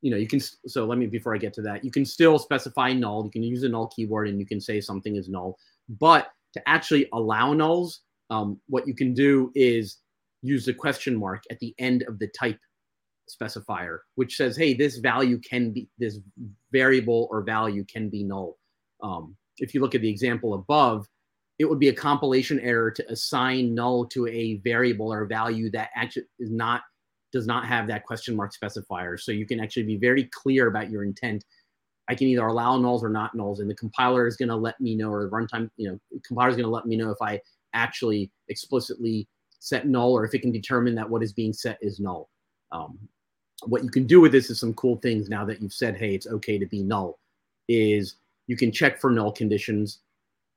you know, you can, so let me, before I get to that, you can still specify null, you can use a null keyword and you can say something is null, but to actually allow nulls, um, what you can do is use the question mark at the end of the type specifier, which says, hey, this value can be, this variable or value can be null. Um, if you look at the example above, it would be a compilation error to assign null to a variable or value that actually is not does not have that question mark specifier. So you can actually be very clear about your intent I can either allow nulls or not nulls, and the compiler is going to let me know, or the runtime, you know, compiler is going to let me know if I actually explicitly set null or if it can determine that what is being set is null. Um, what you can do with this is some cool things now that you've said, hey, it's okay to be null, is you can check for null conditions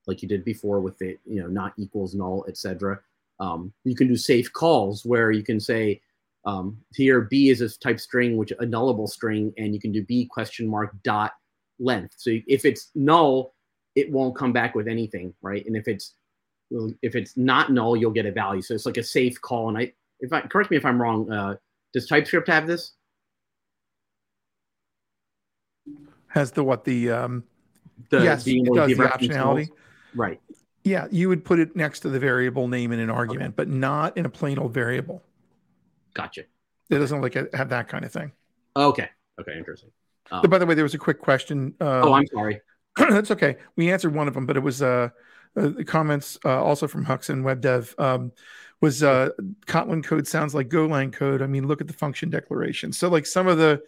like you did before with it, you know, not equals null, etc. Um, you can do safe calls where you can say, um, here B is a type string, which a nullable string, and you can do B question mark dot length. So if it's null, it won't come back with anything, right? And if it's if it's not null, you'll get a value. So it's like a safe call. And I, if I correct me if I'm wrong, uh, does TypeScript have this? Has the what the um, the yes, it does the optionality. Right. Yeah, you would put it next to the variable name in an argument, okay. but not in a plain old variable. Gotcha. It doesn't like have that kind of thing. Okay. Okay. Interesting. Um, by the way, there was a quick question. Uh, oh, I'm sorry. that's okay. We answered one of them, but it was uh the comments uh, also from Hux and WebDev. Um, was uh, Kotlin code sounds like Golang code. I mean, look at the function declaration. So like some of the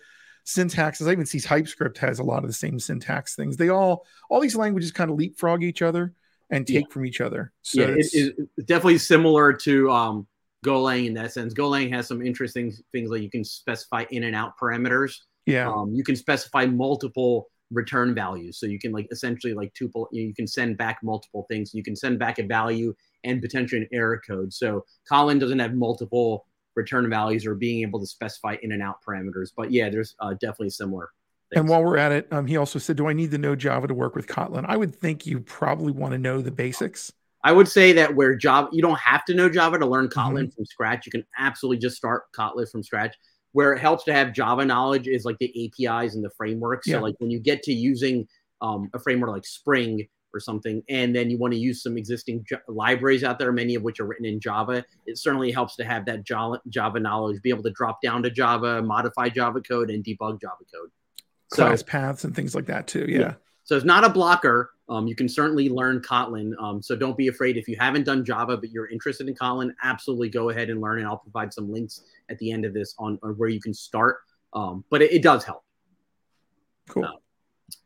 syntaxes, I even see TypeScript has a lot of the same syntax things. They all all these languages kind of leapfrog each other and take yeah. from each other. So yeah, it's, it's, definitely similar to um, Golang in that sense. Golang has some interesting things like you can specify in and out parameters. Yeah. Um, you can specify multiple return values. So you can like essentially like tuple, you can send back multiple things. You can send back a value and potentially an error code. So Kotlin doesn't have multiple return values or being able to specify in and out parameters. But yeah, there's uh, definitely similar. Things. And while we're at it, um, he also said, "Do I need to know Java to work with Kotlin?" I would think you probably want to know the basics. I would say that where Java, you don't have to know Java to learn Kotlin mm-hmm. from scratch. You can absolutely just start Kotlin from scratch. Where it helps to have Java knowledge is like the APIs and the frameworks. Yeah. So like when you get to using um, a framework like Spring or something, and then you want to use some existing J- libraries out there, many of which are written in Java, it certainly helps to have that Java, Java knowledge, be able to drop down to Java, modify Java code, and debug Java code. Class so, paths and things like that too. yeah. yeah. So it's not a blocker. Um, you can certainly learn Kotlin. Um, so don't be afraid if you haven't done Java, but you're interested in Kotlin, absolutely go ahead and learn. And I'll provide some links at the end of this on, on where you can start. Um, but it, it, does help. Cool. Uh,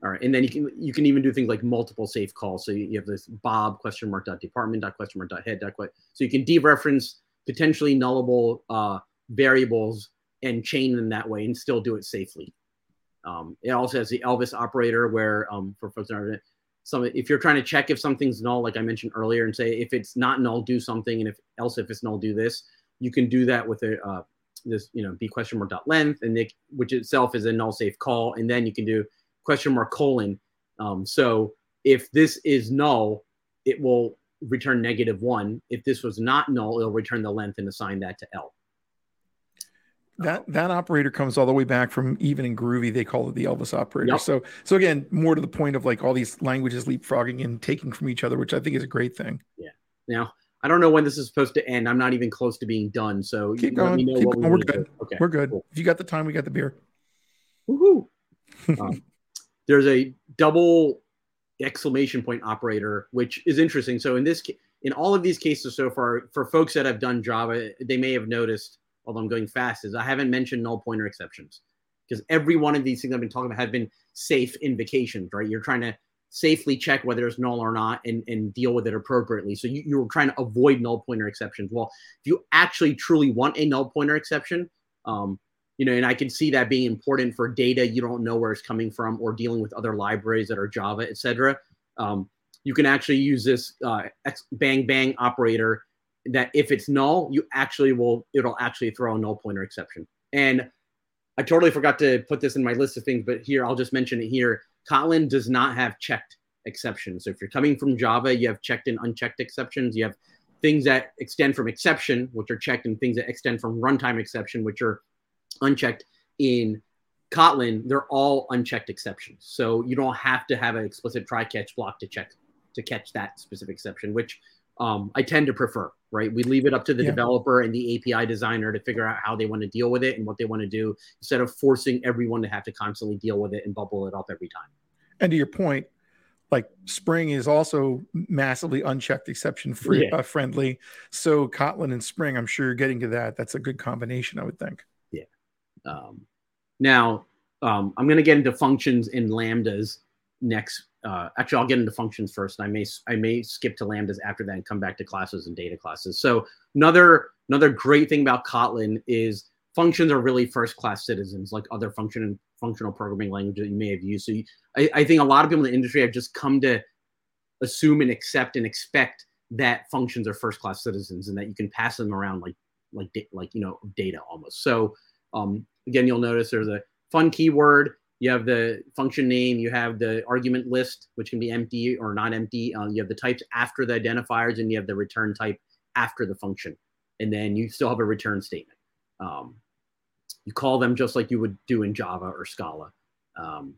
all right, and then you can you can even do things like multiple safe calls. So you, have this Bob question mark dot department dot question mark dot head dot so you can dereference potentially nullable uh, variables and chain them that way and still do it safely. Um, it also has the Elvis operator where um, for folks that are some if you're trying to check if something's null, like I mentioned earlier, and say if it's not null, do something, and if else if it's null, do this. You can do that with a uh, this you know b question mark dot length and Nick, which itself is a null safe call, and then you can do question mark colon. Um, so if this is null, it will return negative one. If this was not null, it'll return the length and assign that to L. That that operator comes all the way back from even in Groovy, they call it the Elvis operator. Yep. So so again, more to the point of like all these languages leapfrogging and taking from each other, which I think is a great thing. Yeah. Now I don't know when this is supposed to end. I'm not even close to being done. So keep going. Keep going. We are good. Okay. We're good. Cool. If you got the time, we got the beer. Woohoo. um, there's a double exclamation point operator, which is interesting. So in this, in all of these cases so far, for folks that have done Java, they may have noticed although I'm going fast, is I haven't mentioned null pointer exceptions because every one of these things I've been talking about have been safe invocations, right? You're trying to safely check whether it's null or not and, and deal with it appropriately. So you, you're trying to avoid null pointer exceptions. Well, if you actually truly want a null pointer exception, um, you know, and I can see that being important for data you don't know where it's coming from or dealing with other libraries that are Java, etc. Um, you can actually use this uh, bang bang operator that if it's null, you actually will it'll actually throw a null pointer exception. And I totally forgot to put this in my list of things, but here I'll just mention it here. Kotlin does not have checked exceptions. So if you're coming from Java, you have checked and unchecked exceptions. You have things that extend from exception, which are checked, and things that extend from runtime exception, which are unchecked. In Kotlin, they're all unchecked exceptions. So you don't have to have an explicit try catch block to check to catch that specific exception, which um, I tend to prefer, right? We leave it up to the yeah. developer and the API designer to figure out how they want to deal with it and what they want to do instead of forcing everyone to have to constantly deal with it and bubble it up every time. And to your point, like Spring is also massively unchecked exception free yeah. uh, friendly. So Kotlin and Spring, I'm sure you're getting to that. That's a good combination, I would think. Yeah. Um, now, um, I'm going to get into functions and lambdas next. Uh, actually, I'll get into functions first. and I may I may skip to lambdas after that and come back to classes and data classes. So another another great thing about Kotlin is functions are really first class citizens, like other function and functional programming languages you may have used. So you, I, I think a lot of people in the industry have just come to assume and accept and expect that functions are first class citizens and that you can pass them around like like like you know data almost. So um, again, you'll notice there's a fun keyword. You have the function name. You have the argument list, which can be empty or not empty. Uh, you have the types after the identifiers, and you have the return type after the function. And then you still have a return statement. Um, you call them just like you would do in Java or Scala. Um,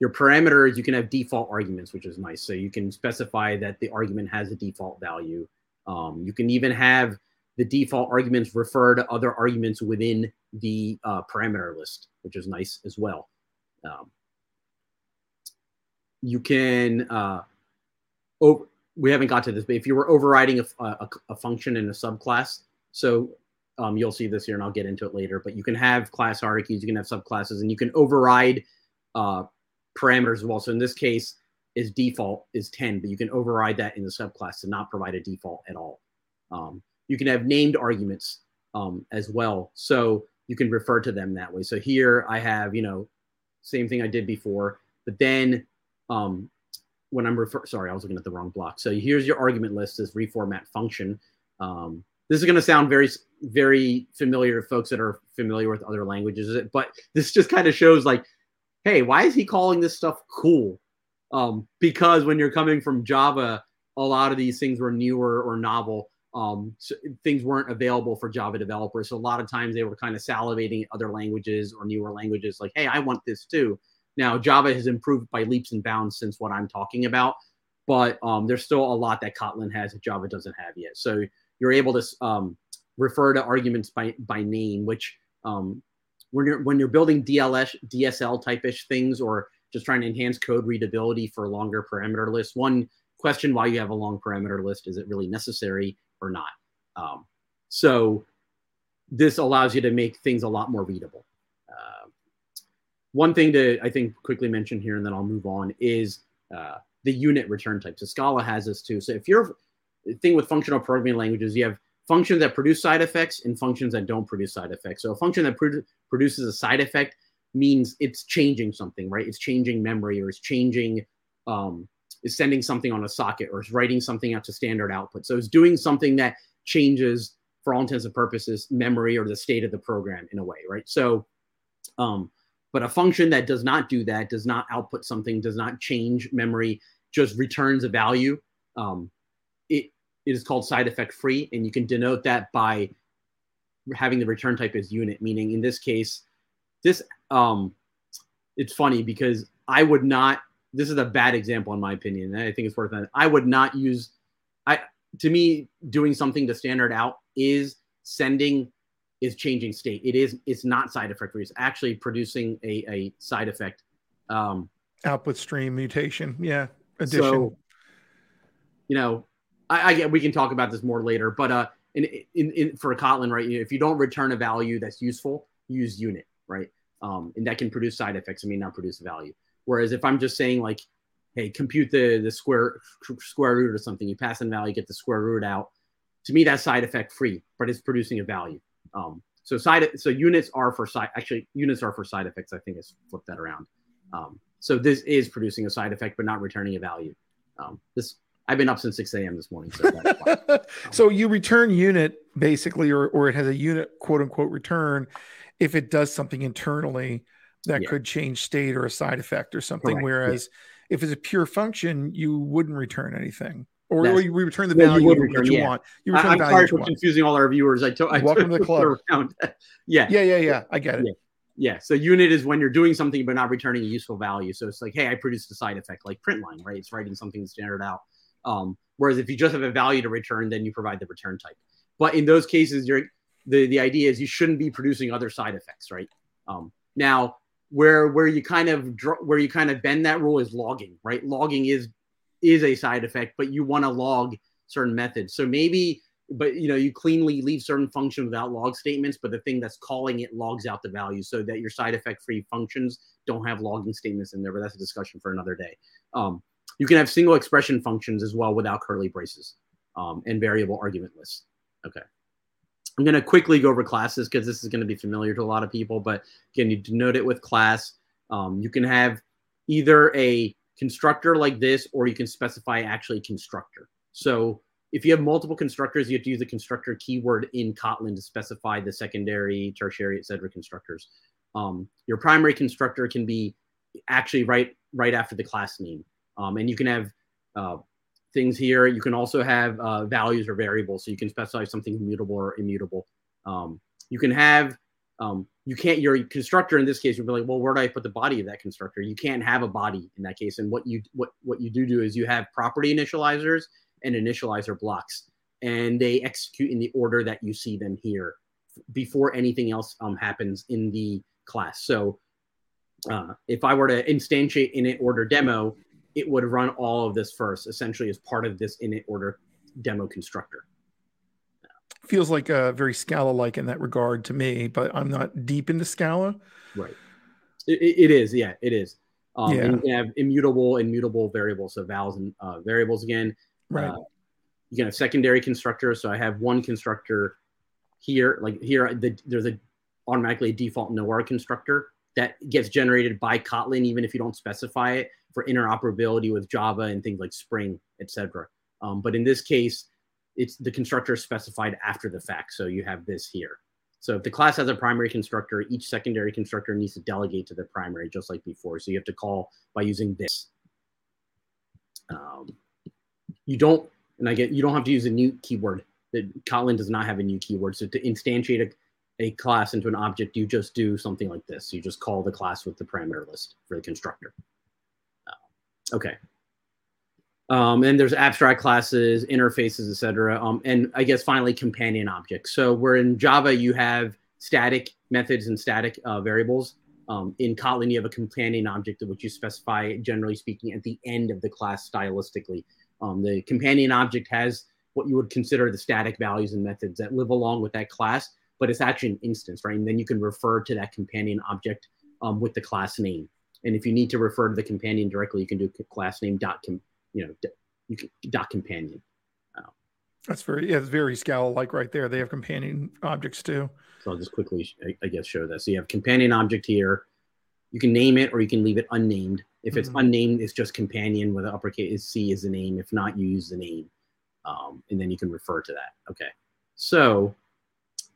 your parameters, you can have default arguments, which is nice. So you can specify that the argument has a default value. Um, you can even have the default arguments refer to other arguments within the uh, parameter list, which is nice as well. Um, you can, uh, over, we haven't got to this, but if you were overriding a, a, a function in a subclass, so um, you'll see this here and I'll get into it later, but you can have class hierarchies, you can have subclasses, and you can override uh, parameters as well. So in this case, is default is 10, but you can override that in the subclass to not provide a default at all. Um, you can have named arguments um, as well. So you can refer to them that way. So here I have, you know, same thing I did before, but then um, when I'm refer, sorry, I was looking at the wrong block. So here's your argument list, this reformat function. Um, this is going to sound very, very familiar to folks that are familiar with other languages, but this just kind of shows like, hey, why is he calling this stuff cool? Um, because when you're coming from Java, a lot of these things were newer or novel um, so things weren't available for Java developers. So a lot of times they were kind of salivating at other languages or newer languages, like, hey, I want this too. Now Java has improved by leaps and bounds since what I'm talking about, but um, there's still a lot that Kotlin has that Java doesn't have yet. So you're able to um, refer to arguments by by name, which um, when you're when you're building DLS DSL type-ish things or just trying to enhance code readability for longer parameter lists, one question why you have a long parameter list is it really necessary or not. Um, so this allows you to make things a lot more readable. Uh, one thing to I think quickly mention here, and then I'll move on, is uh, the unit return type. So Scala has this too. So if you're thing with functional programming languages, you have functions that produce side effects and functions that don't produce side effects. So a function that produ- produces a side effect means it's changing something, right? It's changing memory or it's changing um, is sending something on a socket or is writing something out to standard output. So it's doing something that changes, for all intents and purposes, memory or the state of the program in a way, right? So, um, but a function that does not do that, does not output something, does not change memory, just returns a value. Um, it, it is called side effect free, and you can denote that by having the return type as unit, meaning in this case, this um, it's funny because I would not this is a bad example in my opinion. I think it's worth it. I would not use I to me doing something to standard out is sending is changing state. It is it's not side effect free. It's actually producing a, a side effect. Um, Output stream mutation. Yeah. Addition. So, you know, I, I get we can talk about this more later, but uh in, in, in for Kotlin, right? If you don't return a value that's useful, use unit, right? Um, and that can produce side effects. I may not produce value. Whereas if I'm just saying like, hey, compute the the square square root or something, you pass in value, get the square root out. To me, that's side effect free, but it's producing a value. Um, so side so units are for side actually units are for side effects. I think it's flipped that around. Um, so this is producing a side effect, but not returning a value. Um, this I've been up since 6 a.m. this morning. So, um, so you return unit basically, or, or it has a unit quote unquote return if it does something internally that yeah. could change state or a side effect or something. Correct. Whereas yeah. if it's a pure function, you wouldn't return anything. Or we return the value you, return, that you yeah. want. You return I, am sorry for confusing all our viewers. I, to, I welcome to the club. yeah, yeah, yeah, yeah. I get it. Yeah. So unit is when you're doing something but not returning a useful value. So it's like, hey, I produced a side effect, like print line, right? It's writing something standard out. Um, whereas if you just have a value to return, then you provide the return type. But in those cases, you're the the idea is you shouldn't be producing other side effects, right? Um, now where where you kind of where you kind of bend that rule is logging, right? Logging is is a side effect, but you want to log certain methods. So maybe but you know you cleanly leave certain functions without log statements but the thing that's calling it logs out the value so that your side effect free functions don't have logging statements in there but that's a discussion for another day um, you can have single expression functions as well without curly braces um, and variable argument lists okay i'm going to quickly go over classes because this is going to be familiar to a lot of people but again you denote it with class um, you can have either a constructor like this or you can specify actually constructor so if you have multiple constructors, you have to use the constructor keyword in Kotlin to specify the secondary, tertiary, etc. constructors. Um, your primary constructor can be actually right right after the class name, um, and you can have uh, things here. You can also have uh, values or variables, so you can specify something mutable or immutable. Um, you can have um, you can't your constructor in this case you'll be like well where do i put the body of that constructor you can't have a body in that case and what you what what you do do is you have property initializers and initializer blocks, and they execute in the order that you see them here before anything else um, happens in the class. So uh, if I were to instantiate init order demo, it would run all of this first, essentially as part of this init order demo constructor. Feels like a uh, very Scala-like in that regard to me, but I'm not deep into Scala. Right. it, it is, yeah, it is. Um, yeah. you can have immutable, immutable variables, so vowels and uh, variables again. Right. Uh, you can have secondary constructors. So I have one constructor here, like here, the, there's a automatically a default nowhere constructor that gets generated by Kotlin, even if you don't specify it for interoperability with Java and things like Spring, etc. Um, but in this case, it's the constructor specified after the fact. So you have this here. So if the class has a primary constructor, each secondary constructor needs to delegate to the primary, just like before. So you have to call by using this. Um, you don't, and I get you don't have to use a new keyword. That Kotlin does not have a new keyword. So to instantiate a, a class into an object, you just do something like this. You just call the class with the parameter list for the constructor. Okay. Um, and there's abstract classes, interfaces, etc. Um, and I guess finally companion objects. So where in Java you have static methods and static uh, variables. Um, in Kotlin, you have a companion object which you specify, generally speaking, at the end of the class stylistically. Um, the companion object has what you would consider the static values and methods that live along with that class, but it's actually an instance, right? And then you can refer to that companion object um, with the class name. And if you need to refer to the companion directly, you can do class name dot com, you know, you can, dot companion. Uh, That's very yeah, it's very Scala like right there. They have companion objects too. So I'll just quickly, I guess, show that. So you have companion object here. You can name it or you can leave it unnamed. If it's mm-hmm. unnamed, it's just companion with the uppercase C is the name. If not, you use the name, um, and then you can refer to that. Okay. So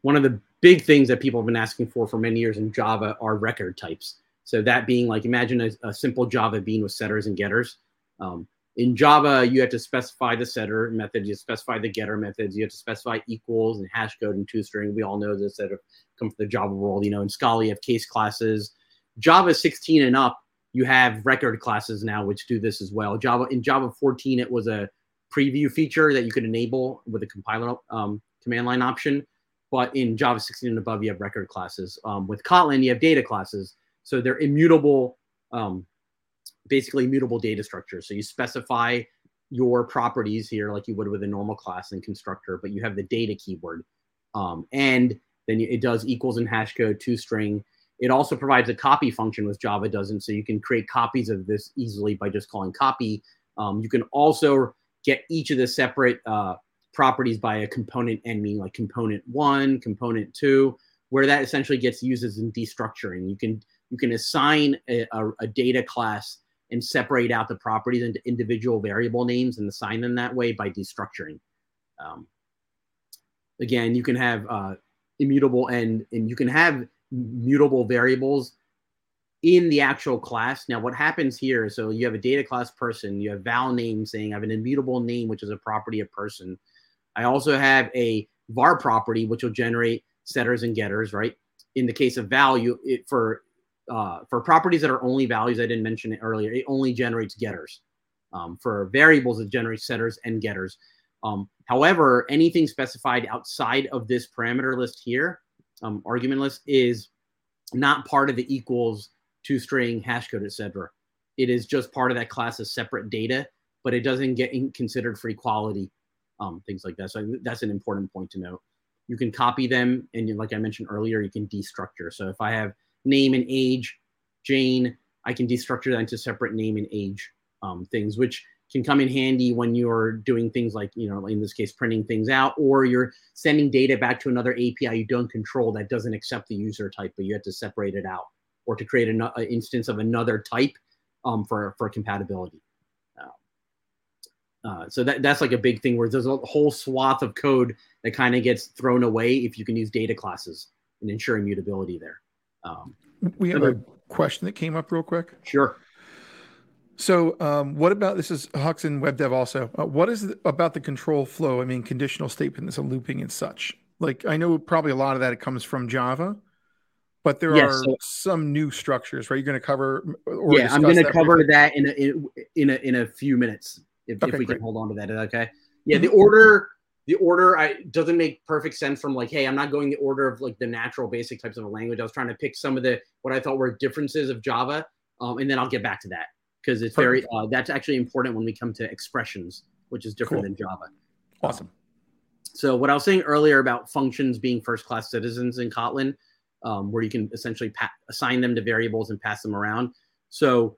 one of the big things that people have been asking for for many years in Java are record types. So that being like imagine a, a simple Java bean with setters and getters. Um, in Java, you have to specify the setter method, you specify the getter methods, you have to specify equals and hash code and toString. We all know this that have come from the Java world. You know, in Scala, you have case classes. Java 16 and up, you have record classes now which do this as well. Java in Java 14, it was a preview feature that you could enable with a compiler um, command line option. But in Java 16 and above, you have record classes. Um, with Kotlin, you have data classes. So they're immutable, um, basically immutable data structures. So you specify your properties here like you would with a normal class and constructor, but you have the data keyword. Um, and then it does equals and hash code to string. it also provides a copy function, which Java doesn't. So you can create copies of this easily by just calling copy. Um, you can also get each of the separate uh, properties by a component N, meaning like component one, component two, where that essentially gets used as in destructuring. You can you can assign a, a, a data class and separate out the properties into individual variable names and assign them that way by destructuring. Um, again, you can have uh, immutable and and you can have mutable variables in the actual class. Now, what happens here? So you have a data class person, you have val name saying I have an immutable name, which is a property of person. I also have a var property, which will generate setters and getters, right? In the case of value, it for uh, for properties that are only values, I didn't mention it earlier, it only generates getters. Um, for variables, it generates setters and getters. Um, however, anything specified outside of this parameter list here um, argument list is not part of the equals to string hash code, etc. It is just part of that class of separate data, but it doesn't get considered for equality um, things like that. So that's an important point to note. You can copy them, and like I mentioned earlier, you can destructure. So if I have name and age, Jane, I can destructure that into separate name and age um, things, which can come in handy when you're doing things like, you know, in this case, printing things out, or you're sending data back to another API you don't control that doesn't accept the user type, but you have to separate it out, or to create an instance of another type um, for for compatibility. Uh, so that that's like a big thing where there's a whole swath of code that kind of gets thrown away if you can use data classes and ensure immutability there. Um, we have a question that came up real quick. Sure. So, um, what about this is Hux and Web Dev also? Uh, what is the, about the control flow? I mean, conditional statements and looping and such. Like, I know probably a lot of that it comes from Java, but there yes, are so, some new structures, right? You're going to cover. yeah, I'm going to cover briefly? that in a, in, in a in a few minutes if, okay, if we great. can hold on to that. Okay. Yeah, mm-hmm. the order the order I doesn't make perfect sense from like, hey, I'm not going the order of like the natural basic types of a language. I was trying to pick some of the what I thought were differences of Java, um, and then I'll get back to that because it's very uh, that's actually important when we come to expressions, which is different cool. than Java. Awesome. so what I was saying earlier about functions being first-class citizens in Kotlin, um, where you can essentially pa- assign them to variables and pass them around. So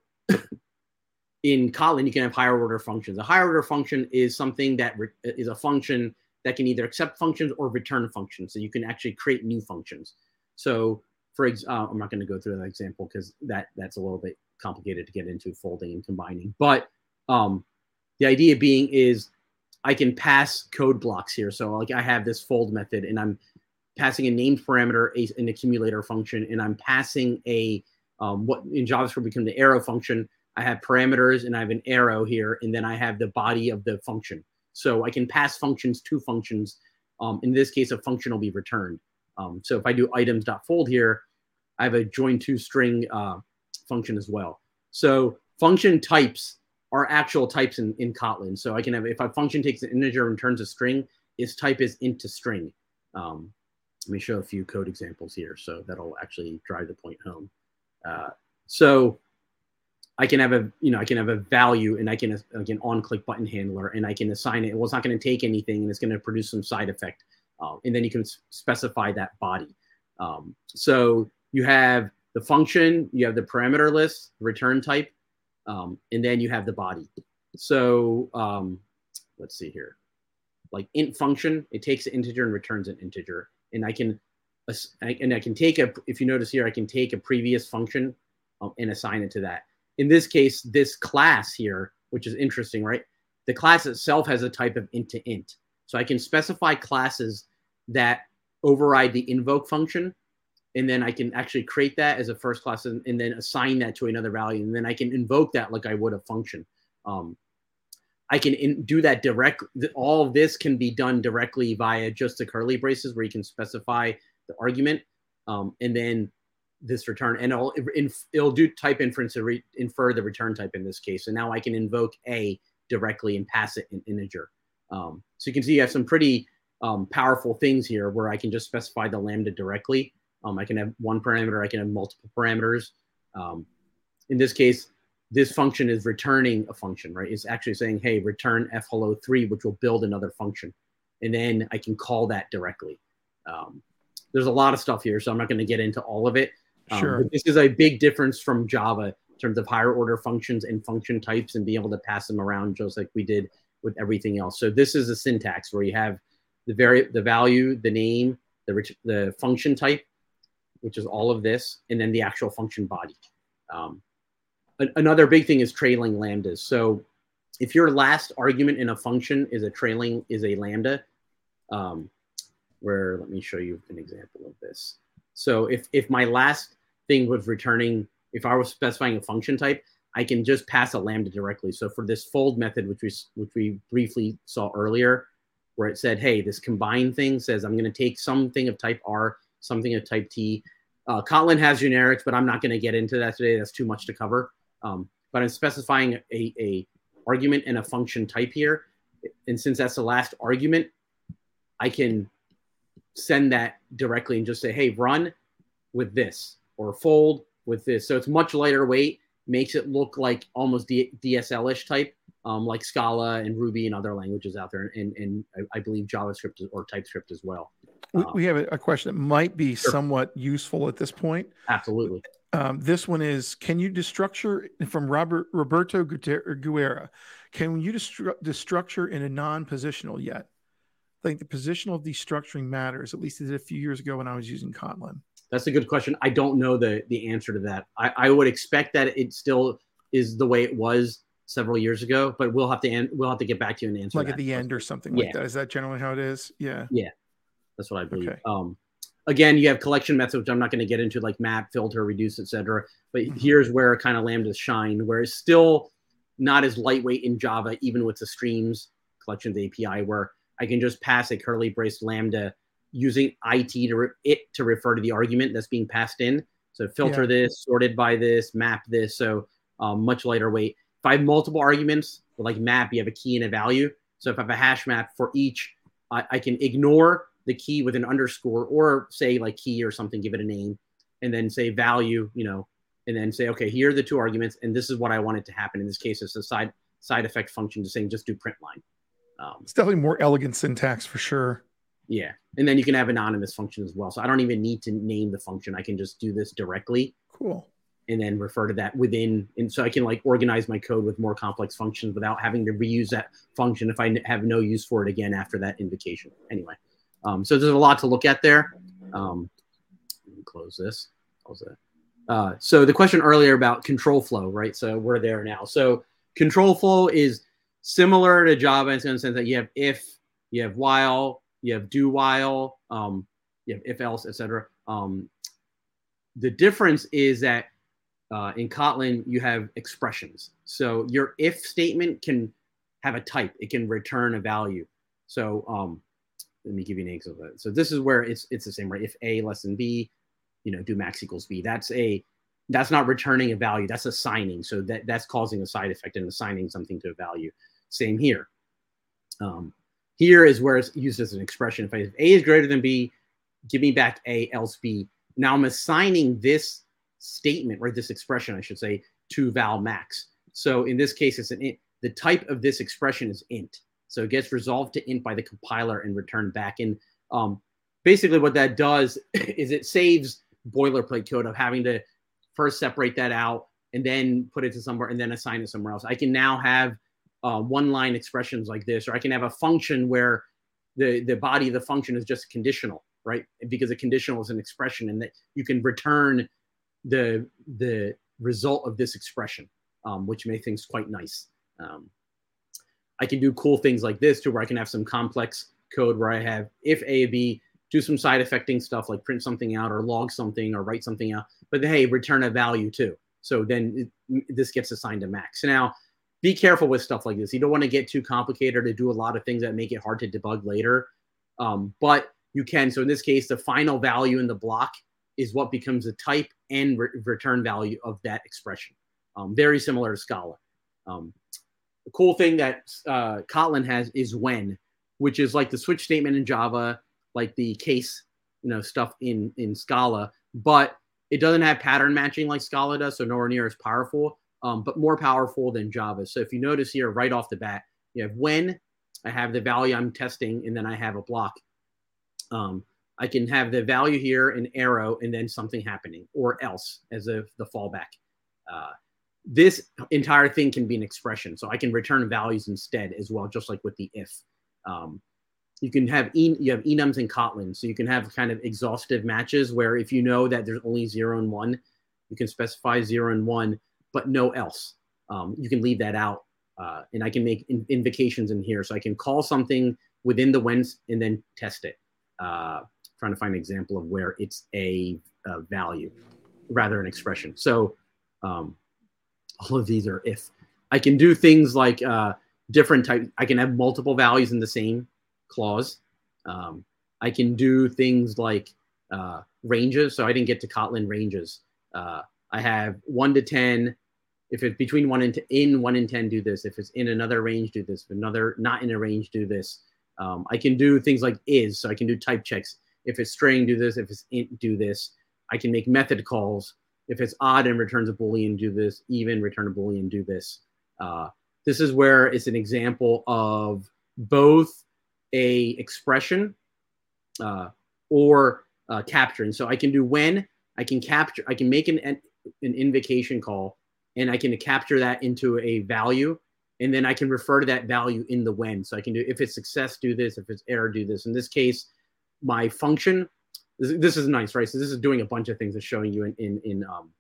in Kotlin, you can have higher order functions. A higher order function is something that re- is a function that can either accept functions or return functions. So you can actually create new functions. So for ex- uh, I'm not going to go through that example because that that's a little bit complicated to get into folding and combining. But um, the idea being is I can pass code blocks here. So like I have this fold method and I'm passing a named parameter, a, an accumulator function, and I'm passing a um, what in JavaScript become the arrow function. I have parameters and I have an arrow here, and then I have the body of the function. So I can pass functions to functions. Um, in this case, a function will be returned. Um, so if I do items.fold here, I have a join to string uh, function as well. So function types are actual types in, in Kotlin. So I can have, if a function takes an integer and returns a string, its type is int to string. Um, let me show a few code examples here. So that'll actually drive the point home. Uh, so I can have a, you know, I can have a value and I can, like an on click button handler and I can assign it. Well, it's not going to take anything and it's going to produce some side effect. Uh, and then you can specify that body. Um, so you have the function, you have the parameter list, return type, um, and then you have the body. So um, let's see here. Like int function, it takes an integer and returns an integer. And I can, and I can take a, if you notice here, I can take a previous function um, and assign it to that. In this case, this class here, which is interesting, right? The class itself has a type of int to int. So I can specify classes that override the invoke function and then I can actually create that as a first class and, and, then assign that to another value. And then I can invoke that like I would a function. Um, I can in, do that direct. All of this can be done directly via just the curly braces where you can specify the argument um, and then this return and it'll, it'll do type inference to re, infer the return type in this case. And now I can invoke a directly and pass it an integer. Um, so you can see you have some pretty um, powerful things here where I can just specify the lambda directly um, I can have one parameter, I can have multiple parameters. Um, in this case, this function is returning a function, right? It's actually saying, hey, return f hello 3, which will build another function. And then I can call that directly. Um, there's a lot of stuff here, so I'm not going to get into all of it. Um, sure. this is a big difference from Java in terms of higher order functions and function types and being able to pass them around just like we did with everything else. So this is a syntax where you have the very the value, the name, the the function type, which is all of this, and then the actual function body. Um, another big thing is trailing lambdas. So if your last argument in a function is a trailing is a lambda, um, where let me show you an example of this. So if if my last thing was returning, if I was specifying a function type, I can just pass a lambda directly. So for this fold method, which we which we briefly saw earlier, where it said, hey, this combine thing says I'm going to take something of type R something of type T. Uh, Kotlin has generics, but I'm not going to get into that today. That's too much to cover. Um, but I'm specifying a, a argument and a function type here. And since that's the last argument, I can send that directly and just say, hey, run with this or fold with this. So it's much lighter weight, makes it look like almost D- DSL-ish type. um, like Scala and Ruby and other languages out there, and, and I, I believe JavaScript or TypeScript as well. We, we have a question that might be sure. somewhat useful at this point. Absolutely. Um, this one is Can you destructure from Robert Roberto Guerra? Can you destru- destructure in a non positional yet? I think the positional destructuring matters, at least it did a few years ago when I was using Kotlin. That's a good question. I don't know the the answer to that. I, I would expect that it still is the way it was several years ago, but we'll have to an- we'll have to get back to you and answer. Like at the end or something yeah. like that. Is that generally how it is? Yeah. Yeah, that's what I believe. Okay. Um, again, you have collection methods, which I'm not going to get into, like map, filter, reduce, etc. But mm-hmm. here's where kind of lambdas shine, where it's still not as lightweight in Java, even with the streams collections API, where I can just pass a curly brace lambda using it to re- it to refer to the argument that's being passed in. So filter yeah. this, sorted by this, map this. So um, much lighter weight. If I have multiple arguments, like map, you have a key and a value. So if I have a hash map for each, I, I can ignore the key with an underscore or say like key or something, give it a name, and then say value, you know, and then say, okay, here are the two arguments, and this is what I want it to happen. In this case, it's a side side effect function to saying just do print line. Um, it's definitely more elegant syntax for sure. Yeah. And then you can have anonymous function as well. So I don't even need to name the function. I can just do this directly. Cool. And then refer to that within. And so I can like organize my code with more complex functions without having to reuse that function if I have no use for it again after that invocation. Anyway. Um, so there's a lot to look at there. Um, close this. Close that. Uh, so the question earlier about control flow, right? So we're there now. So control flow is similar to Java in the sense that you have if, you have while, you have do while, um, you have if else, etc. Um, the difference is that uh, in Kotlin you have expressions. So your if statement can have a type; it can return a value. So um, let me give you an example. So this is where it's it's the same, right? If a less than b, you know, do max equals b. That's a that's not returning a value. That's assigning. So that that's causing a side effect and assigning something to a value. Same here. Um, here is where it's used as an expression. If, I, if A is greater than B, give me back A, else B. Now I'm assigning this statement, or this expression, I should say, to val max. So in this case, it's an int. The type of this expression is int. So it gets resolved to int by the compiler and returned back. And um, basically what that does is it saves boilerplate code of having to first separate that out and then put it to somewhere and then assign it somewhere else. I can now have uh, one line expressions like this, or I can have a function where the, the body of the function is just conditional, right? Because a conditional is an expression and that you can return the, the result of this expression, um, which makes things quite nice. Um, I can do cool things like this too, where I can have some complex code where I have if A, B, do some side effecting stuff like print something out or log something or write something out, but hey, return a value too. So then it, this gets assigned to max. Now be careful with stuff like this. You don't want to get too complicated to do a lot of things that make it hard to debug later. Um, but you can. So in this case, the final value in the block is what becomes the type and re- return value of that expression. Um, very similar to Scala. Um, the cool thing that uh, Kotlin has is when, which is like the switch statement in Java, like the case, you know, stuff in in Scala, but it doesn't have pattern matching like Scala does, so nowhere near as powerful um, but more powerful than Java. So if you notice here right off the bat, you have when I have the value I'm testing, and then I have a block. Um, I can have the value here, an arrow, and then something happening, or else as a, the fallback. Uh, this entire thing can be an expression, so I can return values instead as well, just like with the if. Um, you can have e, you have enums and Kotlin, so you can have kind of exhaustive matches where if you know that there's only zero and one, you can specify zero and one but no else. Um, you can leave that out. Uh, and I can make in- invocations in here. So I can call something within the when and then test it. Uh, trying to find an example of where it's a, a value rather an expression. So um, all of these are if. I can do things like uh, different type. I can have multiple values in the same clause. Um, I can do things like uh, ranges. So I didn't get to Kotlin ranges. Uh, I have one to 10. If it's between one and t- in one and 10, do this. If it's in another range, do this. If another not in a range, do this. Um, I can do things like is, so I can do type checks. If it's string, do this. If it's int, do this. I can make method calls. If it's odd and returns a boolean, do this. Even return a boolean, do this. Uh, this is where it's an example of both a expression uh, or uh, capturing. So I can do when I can capture, I can make an, an invocation call and I can capture that into a value. And then I can refer to that value in the when. So I can do, if it's success, do this. If it's error, do this. In this case, my function, this, this is nice, right? So this is doing a bunch of things. It's showing you in, in, in um,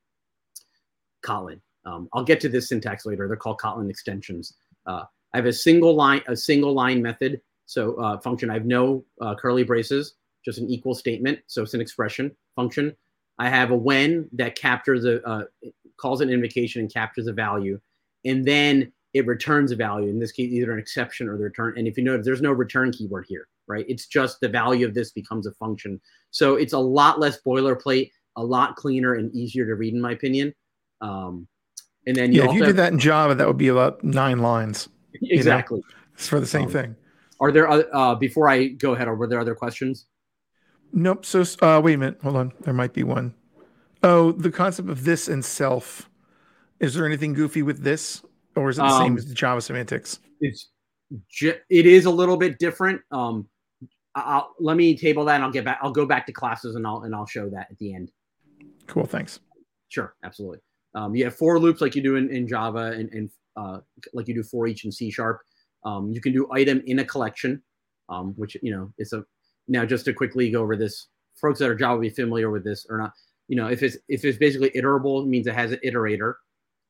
Kotlin. Um, I'll get to this syntax later. They're called Kotlin extensions. Uh, I have a single line, a single line method. So uh, function, I have no uh, curly braces, just an equal statement. So it's an expression function. I have a when that captures a, calls an invocation and captures a value. And then it returns a value, in this case, either an exception or the return. And if you notice, there's no return keyword here, right? It's just the value of this becomes a function. So it's a lot less boilerplate, a lot cleaner and easier to read, in my opinion. Um, and then you yeah, if you did that in Java, that would be about nine lines. Exactly. You know? It's for the same um, thing. Are there other, uh, before I go ahead? Were there other questions? Nope. So uh, wait a minute. Hold on. There might be one. Oh, the concept of this and self. Is there anything goofy with this, or is it the um, same as the Java semantics? It's it is a little bit different. Um, I'll, let me table that, and I'll get back. I'll go back to classes, and I'll and I'll show that at the end. Cool. Thanks. Sure. Absolutely. Um, you have for loops like you do in, in Java and, and uh, like you do for each in C sharp. Um, you can do item in a collection, um, which you know is a now just to quickly go over this. Folks that are Java will be familiar with this or not. You know, if it's if it's basically iterable, it means it has an iterator,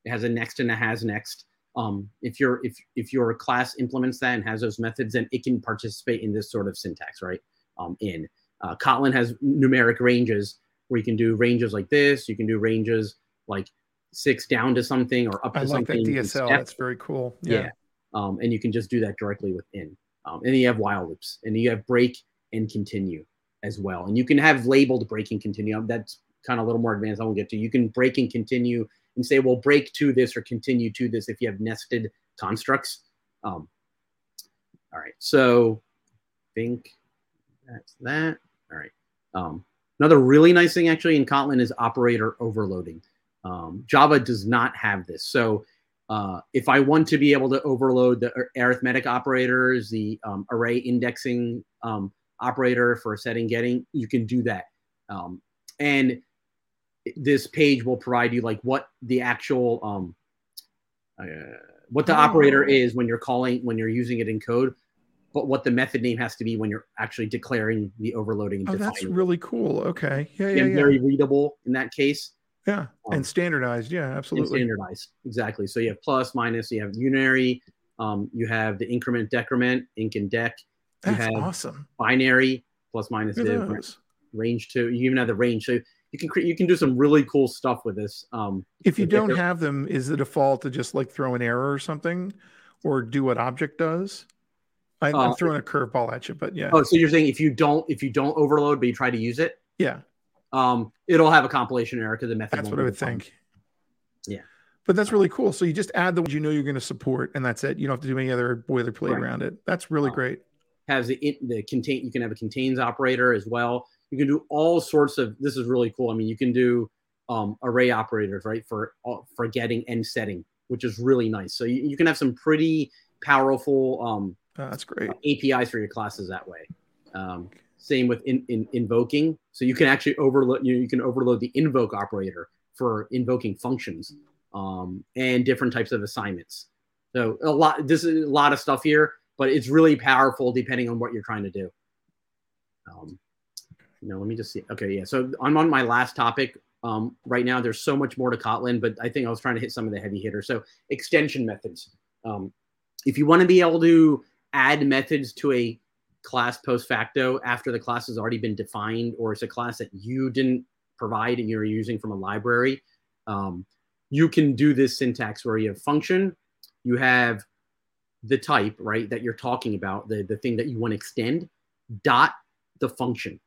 it has a next and a has next. Um, if your if if your class implements that and has those methods, then it can participate in this sort of syntax, right? Um, in uh, Kotlin has numeric ranges where you can do ranges like this. You can do ranges like six down to something or up to I like something. that DSL. That's very cool. Yeah. yeah. Um, and you can just do that directly within. Um, and then you have while loops, and you have break and continue as well. And you can have labeled break and continue. That's kind of a little more advanced. I won't get to. You can break and continue and say, well, break to this or continue to this if you have nested constructs. Um, all right. So I think that's that. All right. Um, another really nice thing actually in Kotlin is operator overloading. Um, Java does not have this. So uh, if I want to be able to overload the arithmetic operators, the um, array indexing um, operator for setting getting, you can do that. Um, and this page will provide you like what the actual um, uh, what the oh. operator is when you're calling when you're using it in code but what the method name has to be when you're actually declaring the overloading. oh, that's really cool. Okay, yeah, yeah, yeah. Very readable in that case. Yeah, um, and standardized. Yeah, absolutely. standardized, exactly. So you have plus, minus. You have unary. Um, you have the increment, decrement, inc and dec. You That's awesome. Binary, plus, minus, div, rangeTo. You even have the range. So you can create. You can do some really cool stuff with this. Um, if you don't have them, is the default to just like throw an error or something, or do what object does? I, am uh, throwing a curveball at you, but yeah. Oh, so you're saying if you don't if you don't overload, but you try to use it? Yeah um, it'll have a compilation error because the method. That's what I would think. Yeah, but that's really cool. So you just add the ones you know you're going to support, and that's it. You don't have to do any other boilerplate right. around it. That's really um, great. Has the the contain. You can have a contains operator as well. You can do all sorts of. This is really cool. I mean, you can do um, array operators right for uh, for getting and setting, which is really nice. So you, you can have some pretty powerful. Um, oh, that's great APIs for your classes that way. Um, same with in, in, invoking. So you can actually overload you, know, you can overload the invoke operator for invoking functions um, and different types of assignments. So a lot this is a lot of stuff here, but it's really powerful depending on what you're trying to do. Um, know, let me just see. Okay, yeah. So I'm on my last topic um, right now. There's so much more to Kotlin, but I think I was trying to hit some of the heavy hitters. So extension methods. Um, if you want to be able to add methods to a class post facto after the class has already been defined or it's a class that you didn't provide and you're using from a library um, you can do this syntax where you have function you have the type right that you're talking about the, the thing that you want to extend dot the function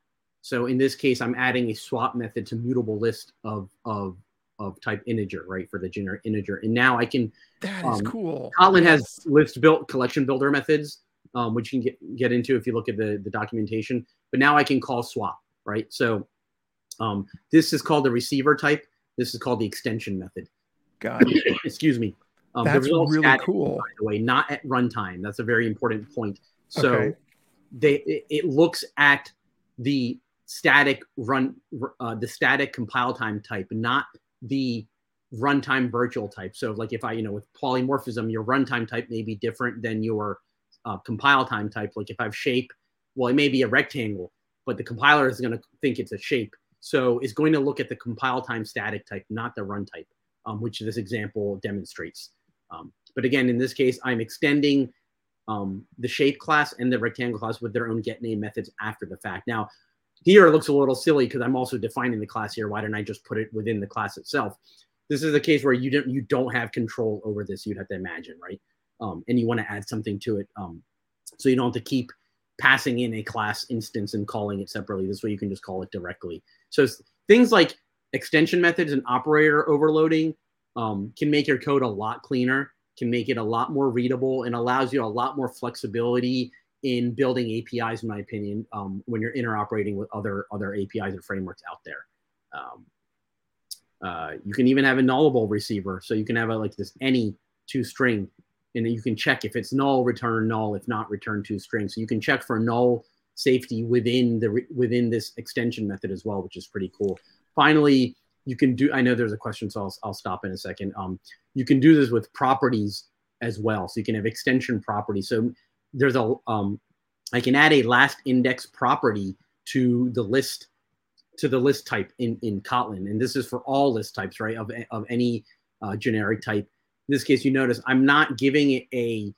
so in this case i'm adding a swap method to mutable list of of of type integer right for the generic integer and now i can that is um, cool kotlin has list built collection builder methods um, which you can get, get into if you look at the, the documentation. But now I can call swap, right? So um, this is called the receiver type. This is called the extension method. Got it. Excuse me. Um, That's really static, cool. By the way, not at runtime. That's a very important point. So okay. they it, it, looks at the static run, uh, the static compile time type, not the runtime virtual type. So like if I, you know, with polymorphism, your runtime type may be different than your uh, compile time type. Like if I have shape, well, it may be a rectangle, but the compiler is going to think it's a shape. So it's going to look at the compile time static type, not the run type, um, which this example demonstrates. Um, but again, in this case, I'm extending um, the shape class and the rectangle class with their own get name methods after the fact. Now, here it looks a little silly because I'm also defining the class here. Why didn't I just put it within the class itself? This is a case where you don't you don't have control over this. You'd have to imagine, right? Um, and you want to add something to it, um, so you don't have to keep passing in a class instance and calling it separately. This way, you can just call it directly. So things like extension methods and operator overloading um, can make your code a lot cleaner, can make it a lot more readable, and allows you a lot more flexibility in building APIs, in my opinion, um, when you're interoperating with other other APIs and frameworks out there. Um, uh, you can even have a nullable receiver, so you can have a, like this any toString, and you can check if it's null, return null, if not, return toString. So you can check for null safety within the within this extension method as well, which is pretty cool. Finally, you can do. I know there's a question, so I'll, I'll stop in a second. Um, you can do this with properties as well, so you can have extension properties. So there's a um, I can add a last index property to the list to the list type in in Kotlin, and this is for all list types, right? Of of any uh, generic type. In this case, you notice I'm not giving it a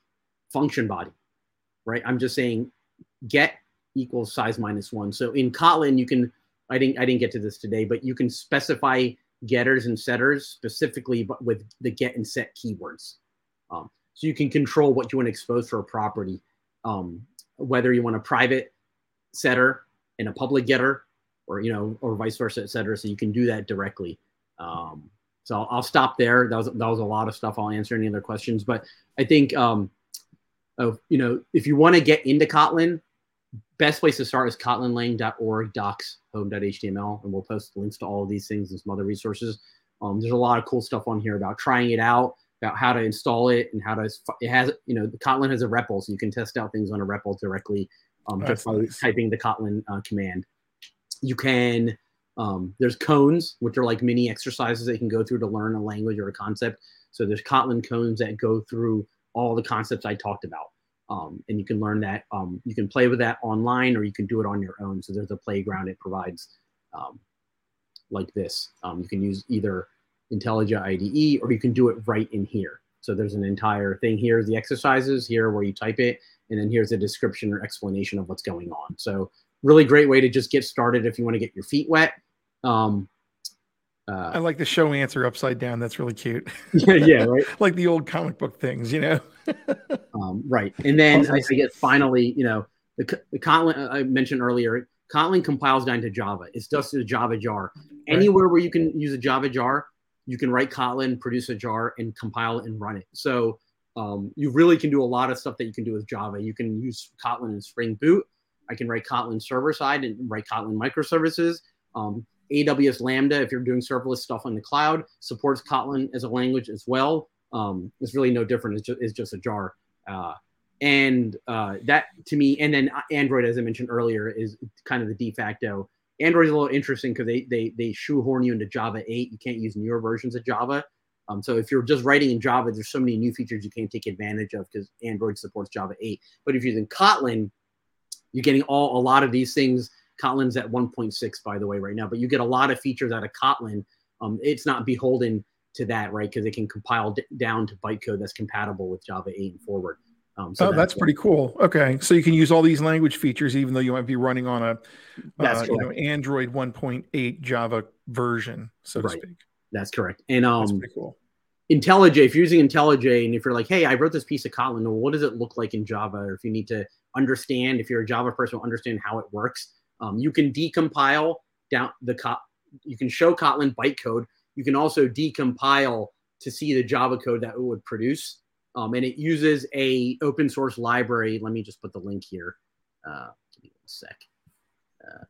function body, right? I'm just saying get equals size minus one. So in Kotlin, you can I didn't I didn't get to this today, but you can specify getters and setters specifically, but with the get and set keywords. Um, so you can control what you want to expose for a property, um, whether you want a private setter and a public getter, or you know, or vice versa, et cetera. So you can do that directly. Um, so I'll, I'll, stop there. That was that was a lot of stuff. I'll answer any other questions, but I think um, oh, you know, if you want to get into Kotlin, best place to start is kotlinlang.org docs home.html, and we'll post links to all of these things and some other resources. Um, there's a lot of cool stuff on here about trying it out about how to install it and how to it has you know the Kotlin has a REPL, so you can test out things on a REPL directly um, just by nice. typing the Kotlin uh, command. You can um, there's koans, which are like mini exercises that you can go through to learn a language or a concept. So there's Kotlin koans that go through all the concepts I talked about. Um, and you can learn that. Um, you can play with that online or you can do it on your own. So there's a playground it provides um, like this. Um, you can use either IntelliJ IDE, or you can do it right in here. So there's an entire thing here, the exercises here where you type it, and then here's a description or explanation of what's going on. So really great way to just get started if you want to get your feet wet. Um, uh, I like the show answer upside down. That's really cute. yeah, yeah, right. like the old comic book things, you know. um, right, and then I, I guess finally, you know, the, the Kotlin I mentioned earlier. Kotlin compiles down to Java. It's just a Java jar. Anywhere where you can use a Java jar, you can write Kotlin, produce a jar, and compile and run it. So um, you really can do a lot of stuff that you can do with Java. You can use Kotlin and Spring Boot. I can write Kotlin server side and write Kotlin microservices. Um, AWS Lambda, if you're doing serverless stuff on the cloud, supports Kotlin as a language as well. Um, it's really no different. It's just, it's just a jar. Uh, and uh, that to me, and then Android, as I mentioned earlier, is kind of the de facto Android is a little interesting because they, they they shoehorn you into Java 8. You can't use newer versions of Java. Um, so if you're just writing in Java, there's so many new features you can't take advantage of because Android supports Java 8. But if you're using Kotlin, you're getting all a lot of these things. Kotlin's at 1.6, by the way, right now. But you get a lot of features out of Kotlin. Um, it's not beholden to that, right? Because it can compile d- down to bytecode that's compatible with Java 8 and forward. Um, so oh, that's, that's pretty cool. Okay, so you can use all these language features even though you might be running on a uh, you know, Android 1.8 Java version, so to right. speak. That's correct. And um, that's pretty cool. IntelliJ, if you're using IntelliJ and if you're like, hey, I wrote this piece of Kotlin, well, what does it look like in Java? Or if you need to understand, if you're a Java person, understand how it works, um, you can decompile down the you can show Kotlin bytecode. You can also decompile to see the Java code that it would produce um, and it uses a open source library. Let me just put the link here. Uh, give me one sec. Uh,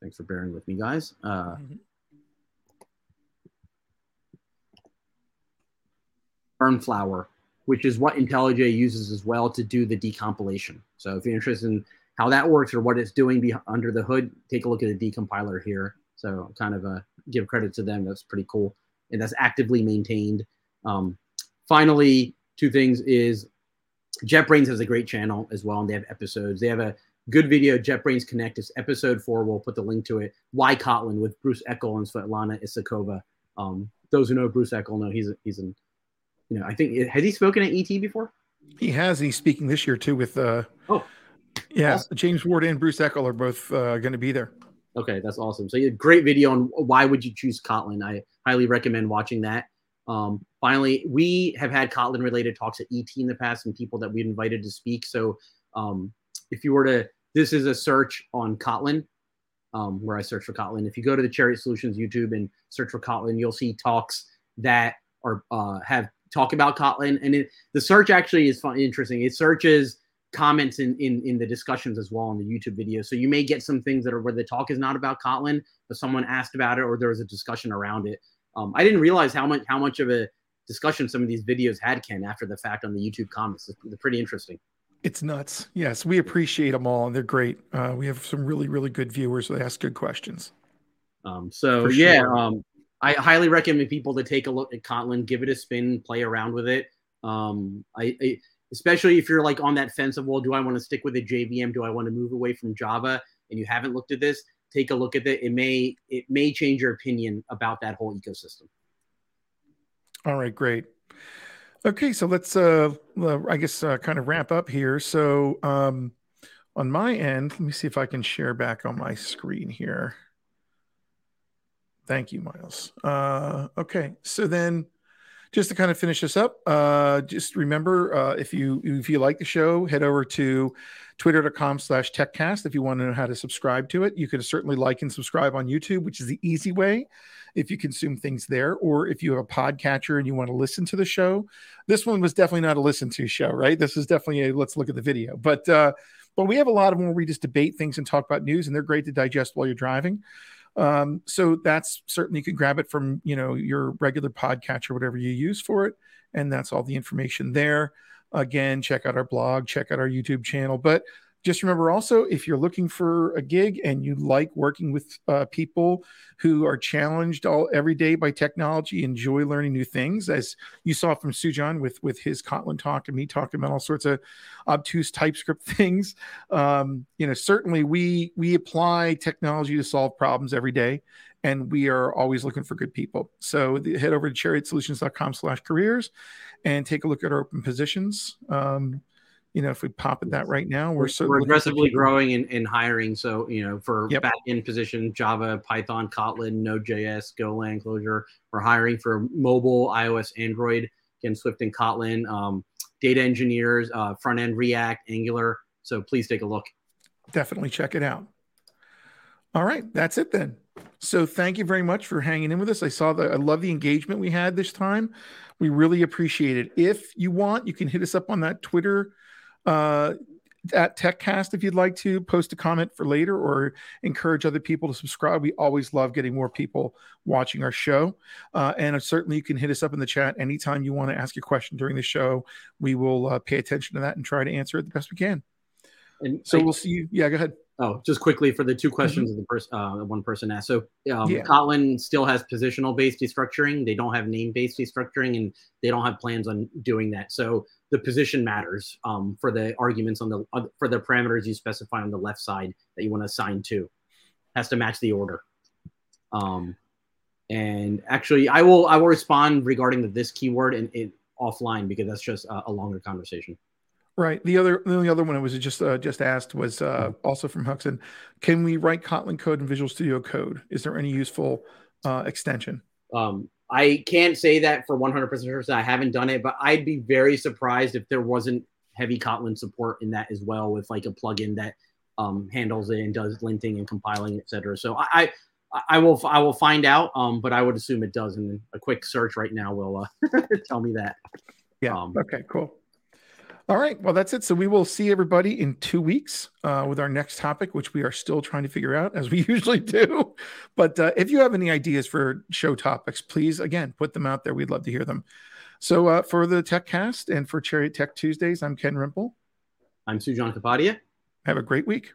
thanks for bearing with me, guys. Uh, mm-hmm. Fernflower, which is what IntelliJ uses as well to do the decompilation. So if you're interested in how that works or what it's doing be- under the hood, take a look at the decompiler here. So kind of uh, give credit to them. That's pretty cool, and that's actively maintained. Um, finally, two things is JetBrains has a great channel as well, and they have episodes. They have a good video, JetBrains Connect. It's episode four. We'll put the link to it. Why Kotlin with Bruce Eckel and Svetlana Isakova. Um, those who know Bruce Eckel know he's he's an, you know, I think has he spoken at ET before? He has. He's speaking this year too with. Uh, oh, yeah, awesome. James Ward and Bruce Eckel are both uh, going to be there. Okay, that's awesome. So, you had a great video on why would you choose Kotlin. I highly recommend watching that. Um, finally, we have had Kotlin related talks at ET in the past and people that we invited to speak. So, um, if you were to, this is a search on Kotlin, um, where I search for Kotlin. If you go to the Chariot Solutions YouTube and search for Kotlin, you'll see talks that are uh, have talk about Kotlin. And it, the search actually is fun, interesting. It searches comments in, in in the discussions as well on the YouTube video. So you may get some things that are where the talk is not about Kotlin, but someone asked about it or there was a discussion around it. Um, I didn't realize how much how much of a discussion some of these videos had, Ken, after the fact on the YouTube comments. They're pretty interesting. It's nuts. Yes, we appreciate them all, and they're great. Uh, we have some really really good viewers that ask good questions. Um, so For yeah, um, I highly recommend people to take a look at Kotlin, give it a spin, play around with it. Um, I, I especially if you're like on that fence of well do i want to stick with a jvm do i want to move away from java? And you haven't looked at this take a look at it. It may it may change your opinion about that whole ecosystem. All right great. Okay so let's uh, i guess uh, kind of wrap up here. So um on my end let me see if i can share back on my screen here. Thank you miles. Uh okay so then just to kind of finish this up, uh, just remember uh, if you if you like the show, head over to twitter.com slash techcast if you want to know how to subscribe to it. You can certainly like and subscribe on YouTube, which is the easy way if you consume things there, or if you have a podcatcher and you want to listen to the show. This one was definitely not a listen to show, right? This is definitely a let's look at the video. But uh, but we have a lot of them where we just debate things and talk about news, and they're great to digest while you're driving. Um, so that's certainly you can grab it from you know your regular podcatcher, whatever you use for it, and that's all the information there. Again, check out our blog, check out our YouTube channel, but just remember also if you're looking for a gig and you like working with uh, people who are challenged all every day by technology enjoy learning new things as you saw from sujan with with his kotlin talk and me talking about all sorts of obtuse typescript things um, you know certainly we we apply technology to solve problems every day and we are always looking for good people. So the, head over to chariotsolutions.com slash careers and take a look at our open positions. Um, you know, if we pop at that right now, we're we're, we're aggressively growing and, and hiring. So, you know, for yep. back end position, Java, Python, Kotlin, Node.js, Golang, Clojure, we're hiring for mobile, iOS, Android, again, Swift and Kotlin, um, data engineers, uh, front end React, Angular. So please take a look. Definitely check it out. All right, that's it then. So thank you very much for hanging in with us. I saw the I love the engagement we had this time. We really appreciate it. If you want, you can hit us up on that Twitter uh, at TechCast if you'd like to post a comment for later or encourage other people to subscribe. We always love getting more people watching our show. Uh, and certainly you can hit us up in the chat anytime you want to ask a question during the show. We will uh, pay attention to that and try to answer it the best we can. And so I, we'll see you. Yeah, go ahead. Oh, just quickly for the two questions mm-hmm. the person, uh, one person asked. So um, yeah. Kotlin still has positional based destructuring. They don't have name based destructuring, and they don't have plans on doing that. So the position matters um, for the arguments on the uh, for the parameters you specify on the left side that you want to assign to. Has to match the order. Um, and actually, I will I will respond regarding the this keyword and it offline because that's just a, a longer conversation. Right. The other the only other one I was just uh, just asked was uh, mm-hmm. also from Huxon. Can we write Kotlin code in Visual Studio Code? Is there any useful uh, extension? Um, I can't say that for 100% sure. I haven't done it, but I'd be very surprised if there wasn't heavy Kotlin support in that as well, with like a plugin that um, handles it and does linting and compiling, etc. So I, I, I will I will find out, um, but I would assume it does. And a quick search right now will uh, tell me that. Yeah. Um, okay. Cool. All right. Well, that's it. So we will see everybody in two weeks uh, with our next topic, which we are still trying to figure out as we usually do. But uh, if you have any ideas for show topics, please, again, put them out there. We'd love to hear them. So uh, for the TechCast and for Chariot Tech Tuesdays, I'm Ken Rimple. I'm Sujan Kapadia. Have a great week.